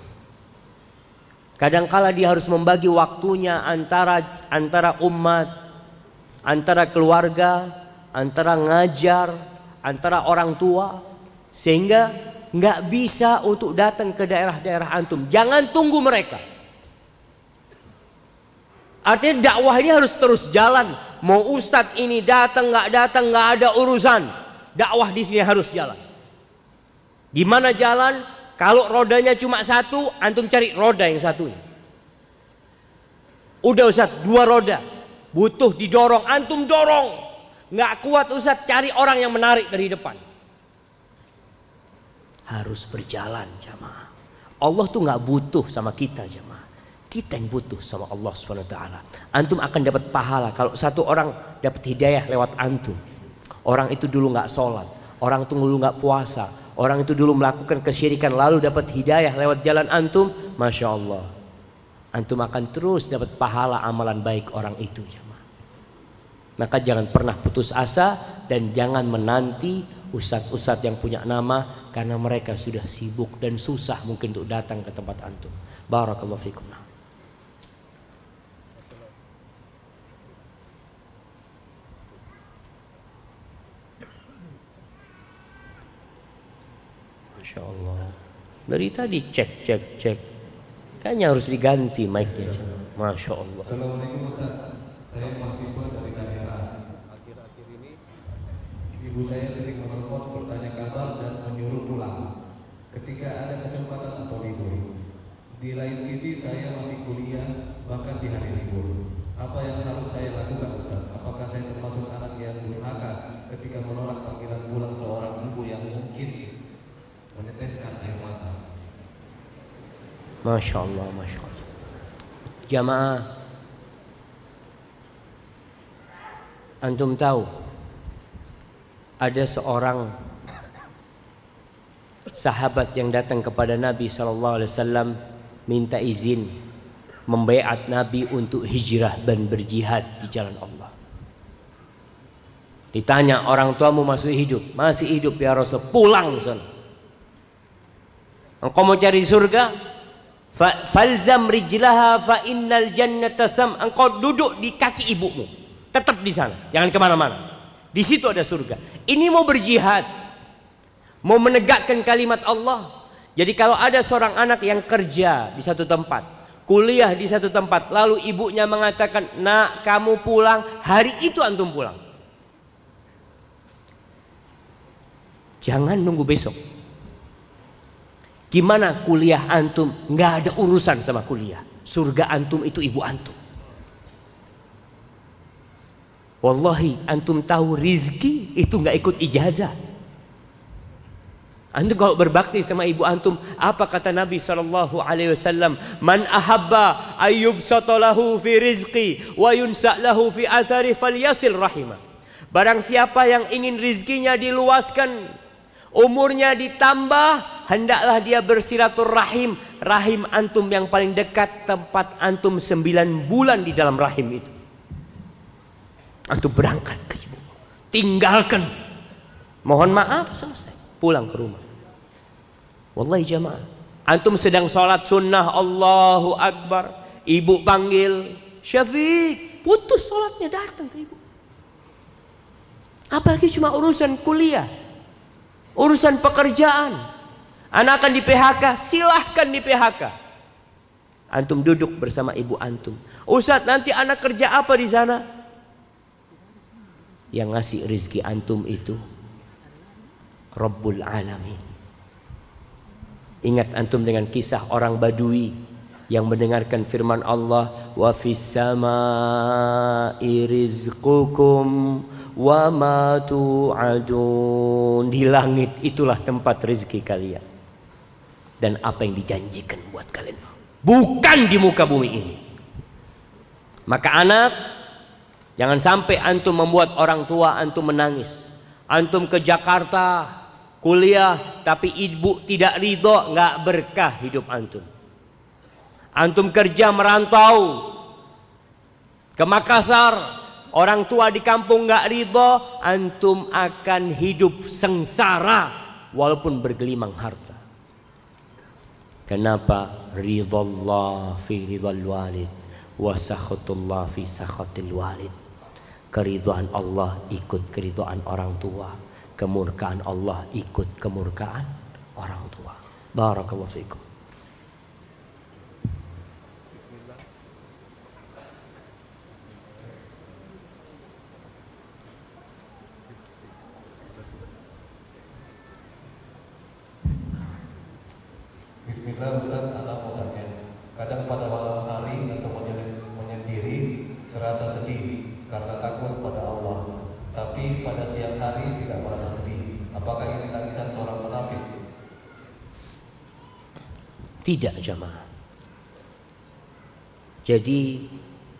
Kadangkala dia harus membagi waktunya antara antara umat, antara keluarga, antara ngajar, antara orang tua, sehingga nggak bisa untuk datang ke daerah-daerah antum. Jangan tunggu mereka. Artinya dakwah ini harus terus jalan. Mau ustadz ini datang nggak datang nggak ada urusan. Dakwah di sini harus jalan. Gimana jalan? Kalau rodanya cuma satu, antum cari roda yang satunya. Udah ustadz dua roda. Butuh didorong, antum dorong. Nggak kuat ustadz cari orang yang menarik dari depan. Harus berjalan jamaah. Allah tuh nggak butuh sama kita jamaah. Kita yang butuh sama Allah SWT. Antum akan dapat pahala kalau satu orang dapat hidayah lewat antum. Orang itu dulu nggak sholat, orang itu dulu nggak puasa, orang itu dulu melakukan kesyirikan lalu dapat hidayah lewat jalan antum, masya Allah. Antum akan terus dapat pahala amalan baik orang itu. Maka jangan pernah putus asa dan jangan menanti ustadz-ustadz yang punya nama karena mereka sudah sibuk dan susah mungkin untuk datang ke tempat antum. Barakallahu fikum. Masya Allah. Dari tadi cek cek cek. Kayaknya harus diganti mic-nya. Masya Allah. Ustaz. Saya mahasiswa dari KDA. Akhir-akhir ini Ibu saya sering menelpon bertanya kabar dan menyuruh pulang ketika ada kesempatan atau libur. Di lain sisi saya masih kuliah bahkan di hari libur. Apa yang harus saya lakukan Ustaz? Apakah saya termasuk anak yang durhaka ketika menolak panggilan pulang seorang ibu yang mungkin meneteskan air mata? Masya Allah, Masya Allah. Jamaah, antum tahu ada seorang sahabat yang datang kepada Nabi Shallallahu Alaihi Wasallam minta izin membaiat Nabi untuk hijrah dan berjihad di jalan Allah. Ditanya orang tuamu masih hidup, masih hidup ya Rasul, pulang sana. Engkau mau cari surga? Falzam rijlaha fa innal jannata tham. Engkau duduk di kaki ibumu. Tetap di sana, jangan ke mana-mana. Di situ ada surga. Ini mau berjihad, mau menegakkan kalimat Allah. Jadi kalau ada seorang anak yang kerja di satu tempat, kuliah di satu tempat, lalu ibunya mengatakan, "Nak, kamu pulang." Hari itu antum pulang. Jangan nunggu besok. Gimana kuliah antum? Nggak ada urusan sama kuliah. Surga antum itu ibu antum. Wallahi antum tahu rizki itu nggak ikut ijazah. Antum kalau berbakti sama ibu antum, apa kata Nabi Shallallahu Alaihi Wasallam? Man ahabba ayub satolahu fi rizki wa yunsa'lahu fi athari falyasil rahimah. Barang siapa yang ingin rizkinya diluaskan, umurnya ditambah, hendaklah dia bersilaturahim. Rahim antum yang paling dekat tempat antum sembilan bulan di dalam rahim itu. Antum berangkat ke ibu. Tinggalkan. Mohon maaf selesai. Pulang ke rumah. Wallahi jamaah. Antum sedang sholat sunnah Allahu Akbar. Ibu panggil Syafiq. Putus sholatnya datang ke ibu. Apalagi cuma urusan kuliah. Urusan pekerjaan. Anak akan di PHK, silahkan di PHK. Antum duduk bersama ibu antum. Ustaz nanti anak kerja apa di sana? Yang ngasih rizki antum itu? Rabbul Alamin. Ingat antum dengan kisah orang Badui yang mendengarkan firman Allah wa fis samai rizqukum wa ma tu'adun. Di langit itulah tempat rezeki kalian. Dan apa yang dijanjikan buat kalian? Bukan di muka bumi ini. Maka anak jangan sampai antum membuat orang tua antum menangis antum ke Jakarta kuliah tapi ibu tidak ridho nggak berkah hidup antum Antum kerja merantau ke Makassar, orang tua di kampung nggak ridho, antum akan hidup sengsara walaupun bergelimang harta. Kenapa? Ridhallah fi ridhal walid wa sakhutullah fi sakhatil walid. Keridhaan Allah ikut keridhaan orang tua. Kemurkaan Allah ikut kemurkaan orang tua. Barakallahu fiikum. Bismillah Ustaz, anak tanya. Kadang pada malam hari atau karena takut pada Allah. Tapi pada siang hari tidak merasa sedih. Apakah ini tangisan seorang munafik? Tidak jamaah. Jadi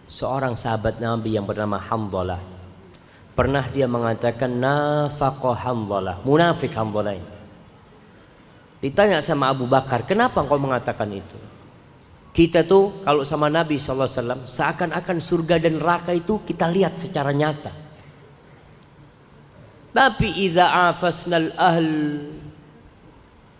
seorang sahabat Nabi yang bernama Hamdalah pernah dia mengatakan nafaqah Hamdalah, munafik Hamdalah ini. Ditanya sama Abu Bakar, kenapa engkau mengatakan itu? Kita tuh kalau sama Nabi SAW seakan-akan surga dan neraka itu kita lihat secara nyata. Tapi idza afasnal ahl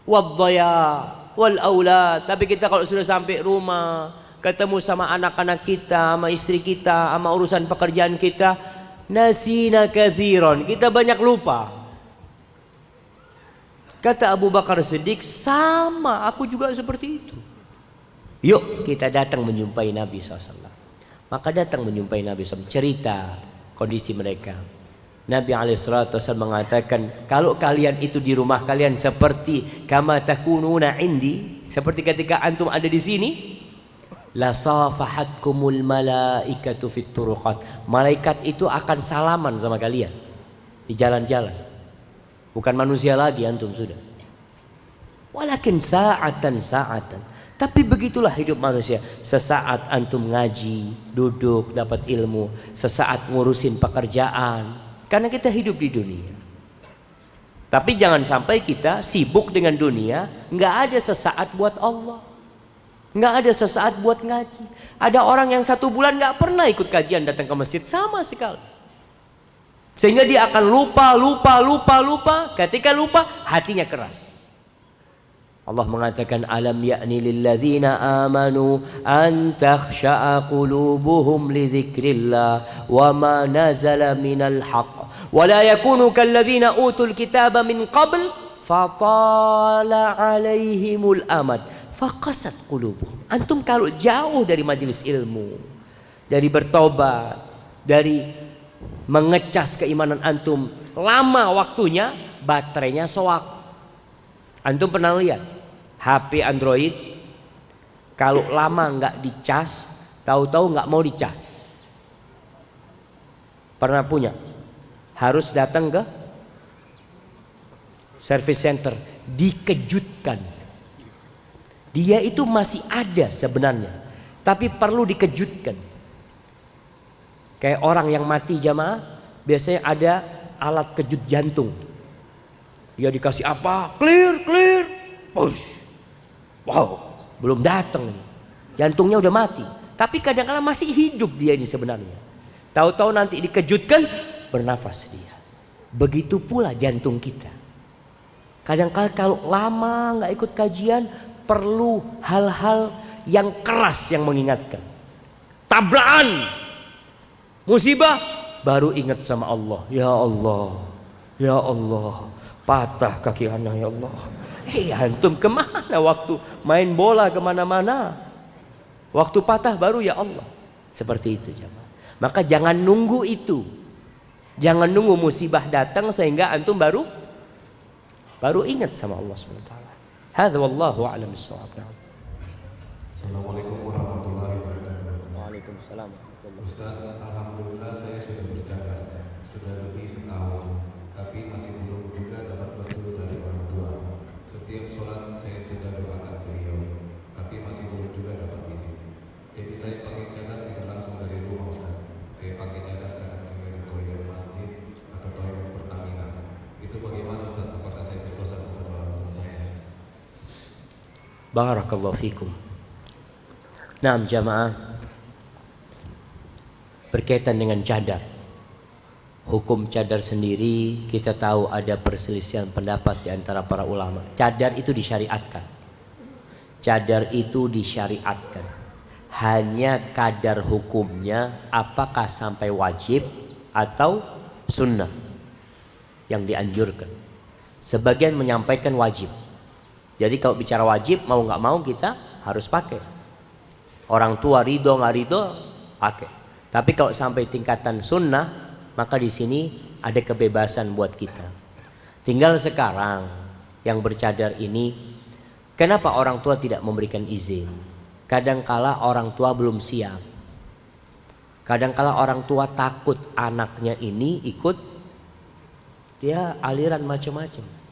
wadhaya wal aulad, tapi kita kalau sudah sampai rumah, ketemu sama anak-anak kita, sama istri kita, sama urusan pekerjaan kita, nasina kathiron, kita banyak lupa. Kata Abu Bakar Siddiq, sama aku juga seperti itu. Yuk kita datang menjumpai Nabi SAW. Maka datang menjumpai Nabi SAW. Cerita kondisi mereka. Nabi SAW mengatakan, kalau kalian itu di rumah kalian seperti kama takununa indi, seperti ketika antum ada di sini, la safahatkumul malaikatu fit turuqat. Malaikat itu akan salaman sama kalian di jalan-jalan. Bukan manusia lagi antum sudah. Walakin sa'atan sa'atan. Tapi begitulah hidup manusia. Sesaat antum ngaji, duduk, dapat ilmu. Sesaat ngurusin pekerjaan. Karena kita hidup di dunia. Tapi jangan sampai kita sibuk dengan dunia. Nggak ada sesaat buat Allah. Nggak ada sesaat buat ngaji. Ada orang yang satu bulan nggak pernah ikut kajian datang ke masjid. Sama sekali. Sehingga dia akan lupa, lupa, lupa, lupa. Ketika lupa, hatinya keras. Allah mengatakan alam ya'ni lilladzina amanu an takhsha'a qulubuhum li dzikrillah wa ma nazala minal haqq. Wa la yakunu kalladzina utul kitaba min qabl fatala alaihimul amad. Faqasat qulubuhum. Antum kalau jauh dari majelis ilmu dari bertobat dari mengecas keimanan antum lama waktunya baterainya soak. Antum pernah lihat HP Android kalau lama nggak dicas tahu-tahu nggak mau dicas pernah punya harus datang ke service center dikejutkan dia itu masih ada sebenarnya tapi perlu dikejutkan Kayak orang yang mati jamaah, biasanya ada alat kejut jantung. Dia dikasih apa? Clear, clear. Push. Wow, belum datang nih. Jantungnya udah mati. Tapi kadang-kadang masih hidup dia ini sebenarnya. Tahu-tahu nanti dikejutkan, bernafas dia. Begitu pula jantung kita. Kadang-kala kalau lama nggak ikut kajian perlu hal-hal yang keras yang mengingatkan. Tabrakan, musibah, baru ingat sama Allah. Ya Allah, ya Allah, patah kaki anak ya Allah. Hei antum ke mana waktu main bola ke mana-mana? Waktu patah baru ya Allah. Seperti itu jemaah. Maka jangan nunggu itu. Jangan nunggu musibah datang sehingga antum baru baru ingat sama Allah SWT. Hadza wallahu a'lam bissawab. Assalamualaikum warahmatullahi wabarakatuh. Waalaikumsalam. Ustaz, Alhamdulillah saya sudah bercadar sudah lebih setahun, tapi masih belum juga dapat restu dari orang tua. Setiap sholat saya sudah doakan beliau, tapi masih belum juga dapat izin. Jadi saya pakai cadar tidak langsung dari rumah Ustaz. Saya pakai cadar dengan sengaja toilet masjid atau toilet Pertamina. Itu bagaimana Ustaz? Apakah saya berdosa kepada orang tua saya? Barakallahu fikum. Nah, jamaah berkaitan dengan cadar. Hukum cadar sendiri kita tahu ada perselisihan pendapat di antara para ulama. Cadar itu disyariatkan. Cadar itu disyariatkan. Hanya kadar hukumnya apakah sampai wajib atau sunnah yang dianjurkan. Sebagian menyampaikan wajib. Jadi kalau bicara wajib mau nggak mau kita harus pakai. Orang tua ridho nggak ridho pakai. Tapi kalau sampai tingkatan sunnah maka di sini ada kebebasan buat kita. Tinggal sekarang yang bercadar ini kenapa orang tua tidak memberikan izin? Kadangkala orang tua belum siap. Kadangkala orang tua takut anaknya ini ikut dia aliran macam-macam.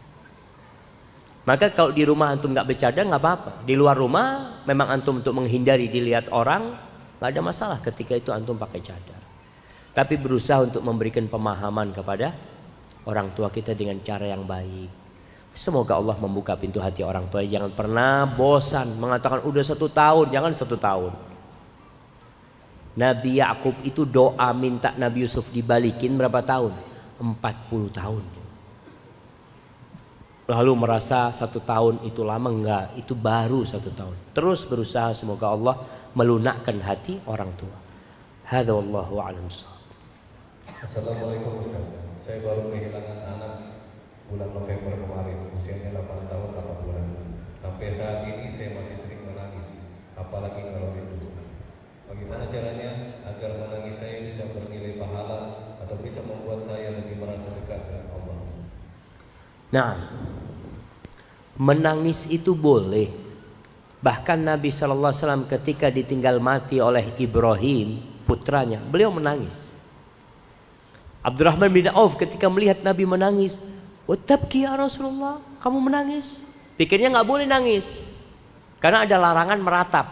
Maka kalau di rumah antum nggak bercadar nggak apa-apa. Di luar rumah memang antum untuk menghindari dilihat orang nggak ada masalah ketika itu antum pakai cadar. Tapi berusaha untuk memberikan pemahaman kepada orang tua kita dengan cara yang baik. Semoga Allah membuka pintu hati orang tua. Jangan pernah bosan mengatakan udah satu tahun, jangan satu tahun. Nabi Yakub itu doa minta Nabi Yusuf dibalikin berapa tahun? 40 tahun lalu merasa satu tahun itu lama? Enggak itu baru satu tahun. Terus berusaha semoga Allah melunakkan hati orang tua. Hadza wallahu a'lam Assalamualaikum Ustaz. Saya baru kehilangan anak bulan November kemarin. Usianya 8 tahun 8 bulan. Sampai saat ini saya masih sering menangis Apalagi kalau rindu Bagaimana caranya agar menangis saya bisa bernilai pahala Atau bisa membuat saya lebih merasa dekat dengan Allah? Nah, menangis itu boleh. Bahkan Nabi Shallallahu Alaihi Wasallam ketika ditinggal mati oleh Ibrahim putranya, beliau menangis. Abdurrahman bin Auf ketika melihat Nabi menangis, "Watabki ya Rasulullah, kamu menangis?" Pikirnya nggak boleh nangis, karena ada larangan meratap.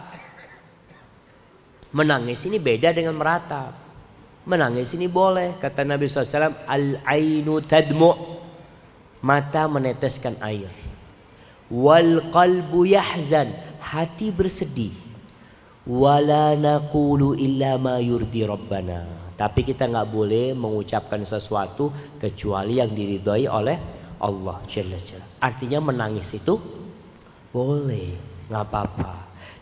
Menangis ini beda dengan meratap. Menangis ini boleh, kata Nabi SAW, al-ainu tadmu' mata meneteskan air. Wal qalbu yahzan, hati bersedih. Wala naqulu illa ma yurdi rabbana. Tapi kita nggak boleh mengucapkan sesuatu kecuali yang diridhoi oleh Allah Jalla Jalla. Artinya menangis itu boleh, nggak apa-apa.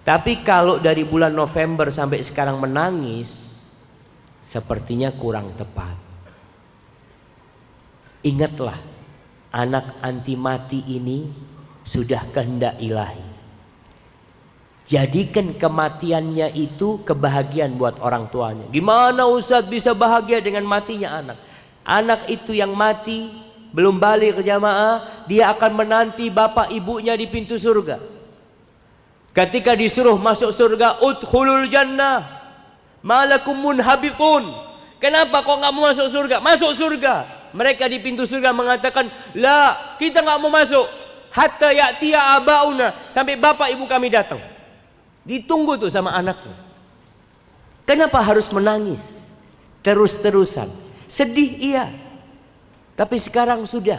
Tapi kalau dari bulan November sampai sekarang menangis, sepertinya kurang tepat. Ingatlah anak anti mati ini sudah kehendak ilahi. Jadikan kematiannya itu kebahagiaan buat orang tuanya. Gimana Ustaz bisa bahagia dengan matinya anak? Anak itu yang mati belum balik ke jamaah, dia akan menanti bapak ibunya di pintu surga. Ketika disuruh masuk surga, udkhulul jannah. Malakum munhabitun. Kenapa kok nggak mau masuk surga? Masuk surga. Mereka di pintu surga mengatakan, "La, kita nggak mau masuk hatta ya'tiya abauna sampai bapak ibu kami datang." Ditunggu tuh sama anaknya. Kenapa harus menangis? Terus-terusan. Sedih iya. Tapi sekarang sudah.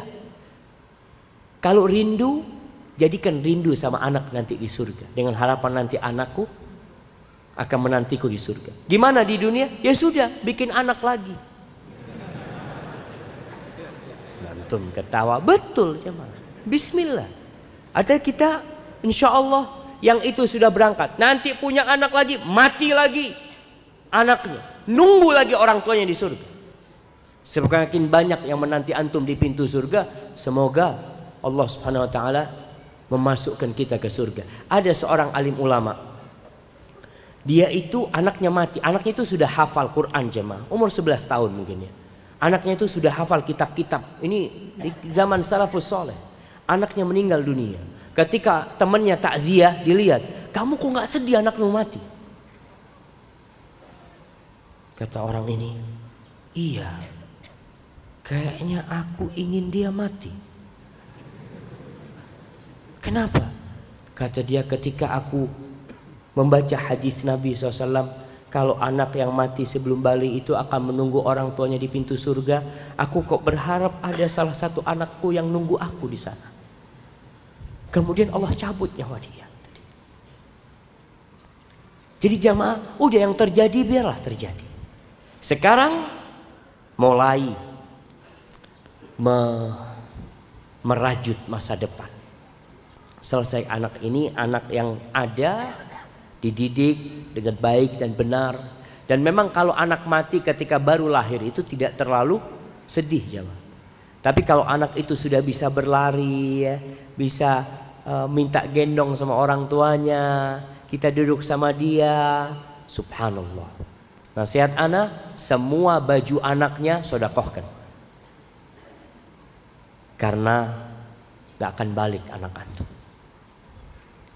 Kalau rindu, jadikan rindu sama anak nanti di surga. Dengan harapan nanti anakku akan menantiku di surga. Gimana di dunia? Ya sudah, bikin anak lagi. Antum ketawa, betul cuman. Bismillah. Ada kita insya Allah yang itu sudah berangkat. Nanti punya anak lagi, mati lagi anaknya. Nunggu lagi orang tuanya di surga. Semakin banyak yang menanti antum di pintu surga, semoga Allah Subhanahu wa taala memasukkan kita ke surga. Ada seorang alim ulama. Dia itu anaknya mati. Anaknya itu sudah hafal Quran jemaah. Umur 11 tahun mungkin ya. Anaknya itu sudah hafal kitab-kitab. Ini di zaman salafus soleh. Anaknya meninggal dunia. Ketika temannya takziah dilihat, kamu kok nggak sedih anakmu mati? Kata orang ini, iya. Kayaknya aku ingin dia mati. Kenapa? Kata dia ketika aku membaca hadis Nabi SAW kalau anak yang mati sebelum balik itu akan menunggu orang tuanya di pintu surga aku kok berharap ada salah satu anakku yang nunggu aku di sana kemudian Allah cabut nyawa dia. Jadi jamaah udah yang terjadi biarlah terjadi. Sekarang mulai me merajut masa depan. Selesai anak ini anak yang ada dididik dengan baik dan benar. Dan memang kalau anak mati ketika baru lahir itu tidak terlalu sedih jamaah tapi kalau anak itu sudah bisa berlari ya, bisa uh, minta gendong sama orang tuanya kita duduk sama dia subhanallah nasihat anak semua baju anaknya sodakohkan karena gak akan balik anak antum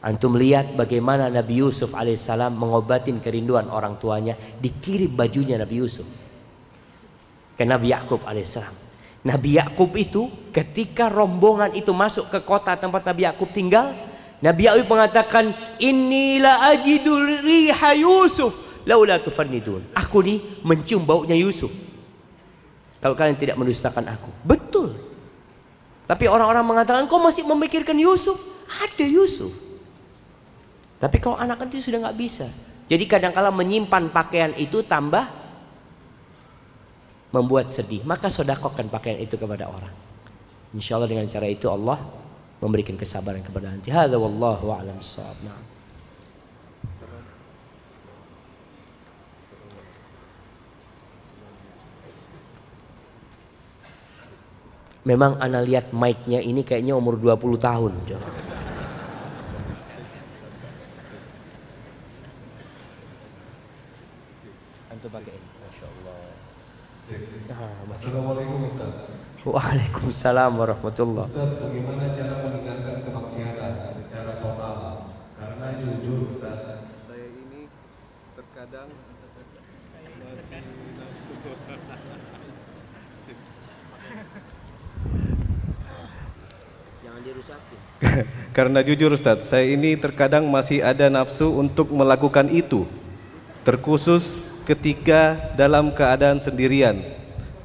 Antum lihat bagaimana Nabi Yusuf alaihissalam mengobatin kerinduan orang tuanya. Dikirim bajunya Nabi Yusuf. Ke Nabi Yakub alaihissalam. Nabi Yakub itu ketika rombongan itu masuk ke kota tempat Nabi Yakub tinggal. Nabi Yakub mengatakan inilah ajidul riha Yusuf. Laula tufannidun. Aku nih mencium baunya Yusuf. Kalau kalian tidak mendustakan aku. Betul. Tapi orang-orang mengatakan kau masih memikirkan Yusuf. Ada Yusuf. Tapi kalau anak itu sudah nggak bisa. Jadi kadang-kala menyimpan pakaian itu tambah membuat sedih. Maka sodakokan pakaian itu kepada orang. Insya Allah dengan cara itu Allah memberikan kesabaran kepada nanti. Hada wallahu a'lam Nah. Memang ana lihat mic-nya ini kayaknya umur 20 tahun. Coba. Assalamualaikum Ustaz. Waalaikumsalam warahmatullah. Ustaz, bagaimana cara meninggalkan kemaksiatan secara total? Karena jujur Ustaz, saya ini terkadang masih nafsu Jangan dirusakin. Karena jujur Ustaz, saya ini terkadang masih ada nafsu untuk melakukan itu. Terkhusus ketika dalam keadaan sendirian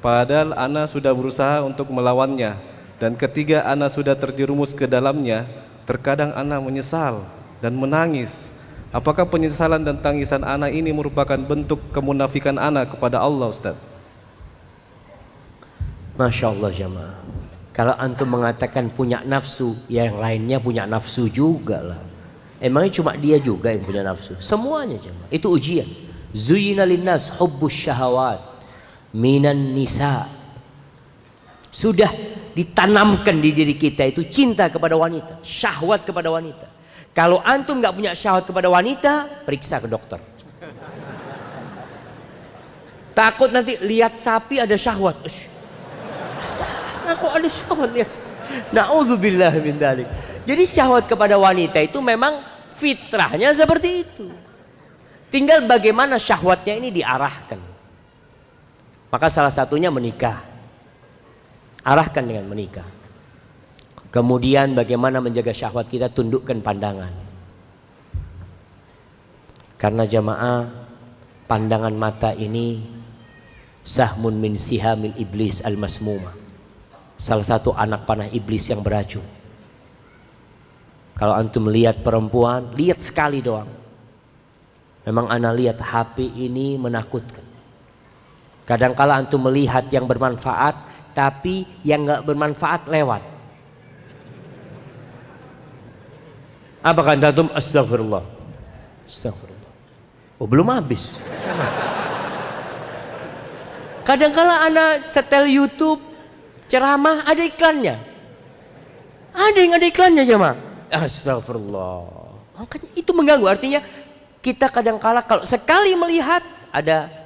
Padahal Ana sudah berusaha untuk melawannya dan ketiga Ana sudah terjerumus ke dalamnya, terkadang Ana menyesal dan menangis. Apakah penyesalan dan tangisan Ana ini merupakan bentuk kemunafikan Ana kepada Allah Ustaz? Masya Allah jamaah. Kalau antum mengatakan punya nafsu, ya yang lainnya punya nafsu juga lah. Emangnya cuma dia juga yang punya nafsu? Semuanya jamaah. Itu ujian. Zuyina linnas hubbus syahawat minan nisa. Sudah ditanamkan di diri kita itu cinta kepada wanita, syahwat kepada wanita. Kalau antum nggak punya syahwat kepada wanita, periksa ke dokter. Takut nanti lihat sapi ada syahwat. Aku ada syahwat lihat. Nauzubillah min dalik. Jadi syahwat kepada wanita itu memang fitrahnya seperti itu. Tinggal bagaimana syahwatnya ini diarahkan. Maka salah satunya menikah. Arahkan dengan menikah. Kemudian bagaimana menjaga syahwat kita tundukkan pandangan. Karena jamaah pandangan mata ini sahmun min sihamil iblis al-masmuma. Salah satu anak panah iblis yang beracun. Kalau antum melihat perempuan, lihat sekali doang. Memang anak lihat HP ini menakutkan. Kadangkala antum melihat yang bermanfaat, tapi yang nggak bermanfaat lewat. Apa kata antum? Astagfirullah. Astagfirullah. Oh belum habis. Kadangkala anak setel YouTube ceramah ada iklannya. Ada yang ada iklannya jemaah. Astagfirullah. Makanya itu mengganggu. Artinya kita kadangkala kalau sekali melihat ada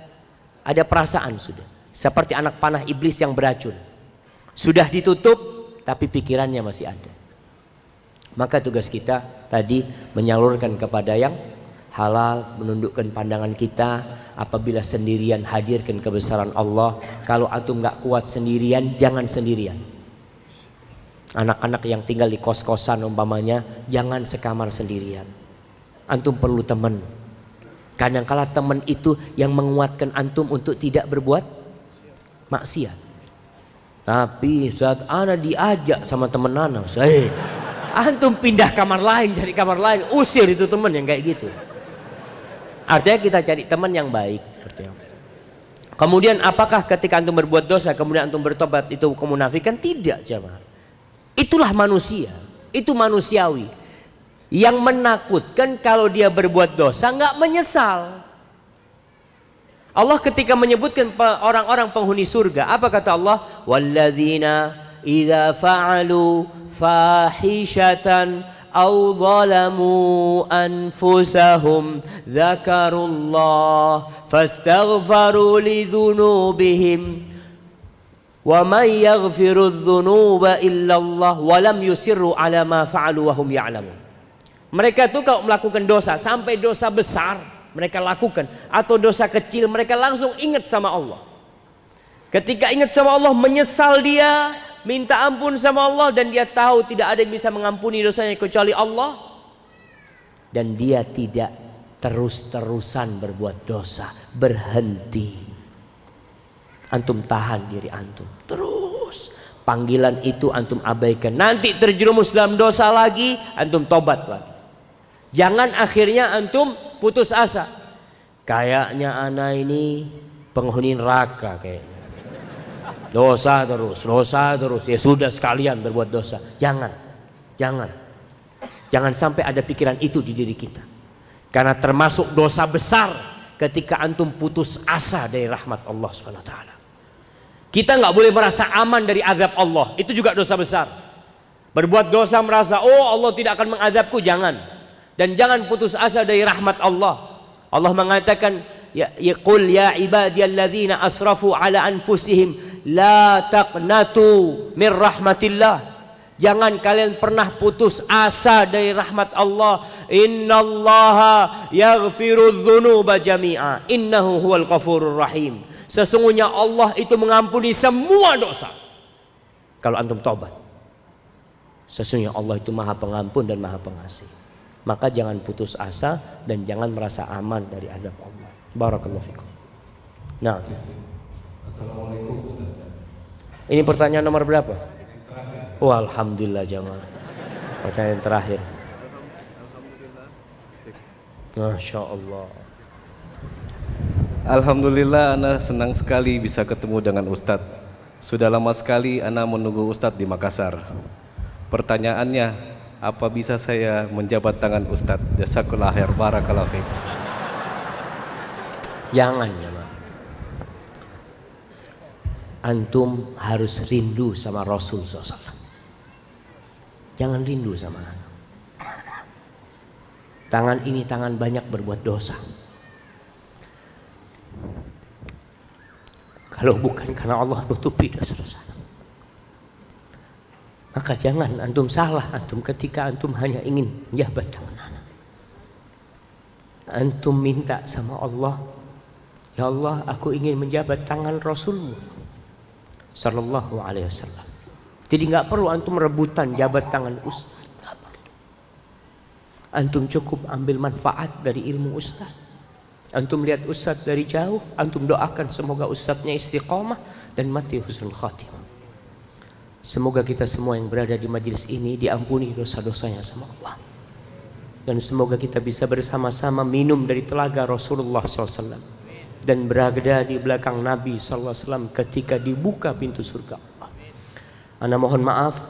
ada perasaan sudah. Seperti anak panah iblis yang beracun. Sudah ditutup tapi pikirannya masih ada. Maka tugas kita tadi menyalurkan kepada yang halal, menundukkan pandangan kita apabila sendirian hadirkan kebesaran Allah. Kalau antum nggak kuat sendirian, jangan sendirian. Anak-anak yang tinggal di kos-kosan umpamanya, jangan sekamar sendirian. Antum perlu teman. Kadang-kala teman itu yang menguatkan antum untuk tidak berbuat maksiat. Tapi saat ana diajak sama teman ana, saya Antum pindah kamar lain, cari kamar lain, usir itu teman yang kayak gitu. Artinya kita cari teman yang baik seperti itu. Kemudian apakah ketika antum berbuat dosa kemudian antum bertobat itu kemunafikan? Tidak, jemaah. Itulah manusia, itu manusiawi. Yang menakutkan kalau dia berbuat dosa nggak menyesal. Allah ketika menyebutkan orang-orang penghuni surga, apa kata Allah? Walladzina idza fa'alu fahishatan aw zalamu anfusahum dzakarullah fastaghfaru lidzunubihim dzunuba illa Allah wa lam yusirru ala ma fa'alu wa hum ya'lamun mereka itu kalau melakukan dosa sampai dosa besar mereka lakukan atau dosa kecil mereka langsung ingat sama Allah. Ketika ingat sama Allah menyesal dia minta ampun sama Allah dan dia tahu tidak ada yang bisa mengampuni dosanya kecuali Allah. Dan dia tidak terus-terusan berbuat dosa berhenti. Antum tahan diri antum terus. Panggilan itu antum abaikan. Nanti terjerumus dalam dosa lagi antum tobat lagi jangan akhirnya antum putus asa kayaknya anak ini penghuni neraka kayaknya Dosa terus, dosa terus. Ya sudah sekalian berbuat dosa. Jangan, jangan. Jangan sampai ada pikiran itu di diri kita. Karena termasuk dosa besar ketika antum putus asa dari rahmat Allah swt. Kita nggak boleh merasa aman dari azab Allah. Itu juga dosa besar. Berbuat dosa merasa, oh Allah tidak akan mengadabku. Jangan. Dan jangan putus asa dari rahmat Allah. Allah mengatakan, ya yaqul ya ibadiyalladzina asrafu ala anfusihim la taqnatu min rahmatillah Jangan kalian pernah putus asa dari rahmat Allah. Innallaha yaghfiru dzunuba jami'a. Innahu huwal ghafurur rahim. Sesungguhnya Allah itu mengampuni semua dosa. Kalau antum tobat. Sesungguhnya Allah itu Maha Pengampun dan Maha Pengasih. Maka jangan putus asa dan jangan merasa aman dari azab Allah. Barakallahu fikum. Nah. Assalamualaikum Ustaz. Ini pertanyaan nomor berapa? Oh, alhamdulillah jamaah. Pertanyaan terakhir. Masya Allah. Alhamdulillah Ana senang sekali bisa ketemu dengan Ustadz. Sudah lama sekali Ana menunggu Ustadz di Makassar. Pertanyaannya, apa bisa saya menjabat tangan Ustadz? Jazakallah khair, barakallahu fiik. Jangan ya Antum harus rindu sama Rasul SAW. Jangan rindu sama anak. Tangan ini tangan banyak berbuat dosa. Kalau bukan karena Allah nutupi dosa-dosa. Maka jangan antum salah antum ketika antum hanya ingin menjabat tangan anak. Antum minta sama Allah Ya Allah, aku ingin menjabat tangan Rasulmu Sallallahu alaihi wasallam. Jadi nggak perlu antum rebutan jabat tangan ustaz. Antum cukup ambil manfaat dari ilmu ustaz. Antum lihat ustaz dari jauh, antum doakan semoga ustaznya istiqomah dan mati husnul khatimah. Semoga kita semua yang berada di majelis ini diampuni dosa-dosanya sama Allah. Dan semoga kita bisa bersama-sama minum dari telaga Rasulullah SAW dan berada di belakang Nabi SAW ketika dibuka pintu surga Allah. Ana mohon maaf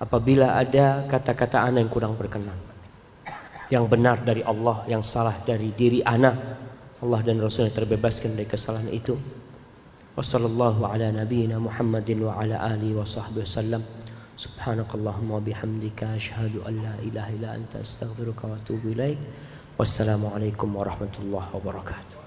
apabila ada kata-kata ana yang kurang berkenan. yang benar dari Allah, yang salah dari diri ana. Allah dan Rasulnya terbebaskan dari kesalahan itu. Wassallallahu ala nabiyyina Muhammadin wa ala alihi wa sahbihi wasallam. Subhanakallahumma wa bihamdika asyhadu an la ilaha illa anta astaghfiruka wa atubu ilaik. Wassalamualaikum warahmatullahi wabarakatuh.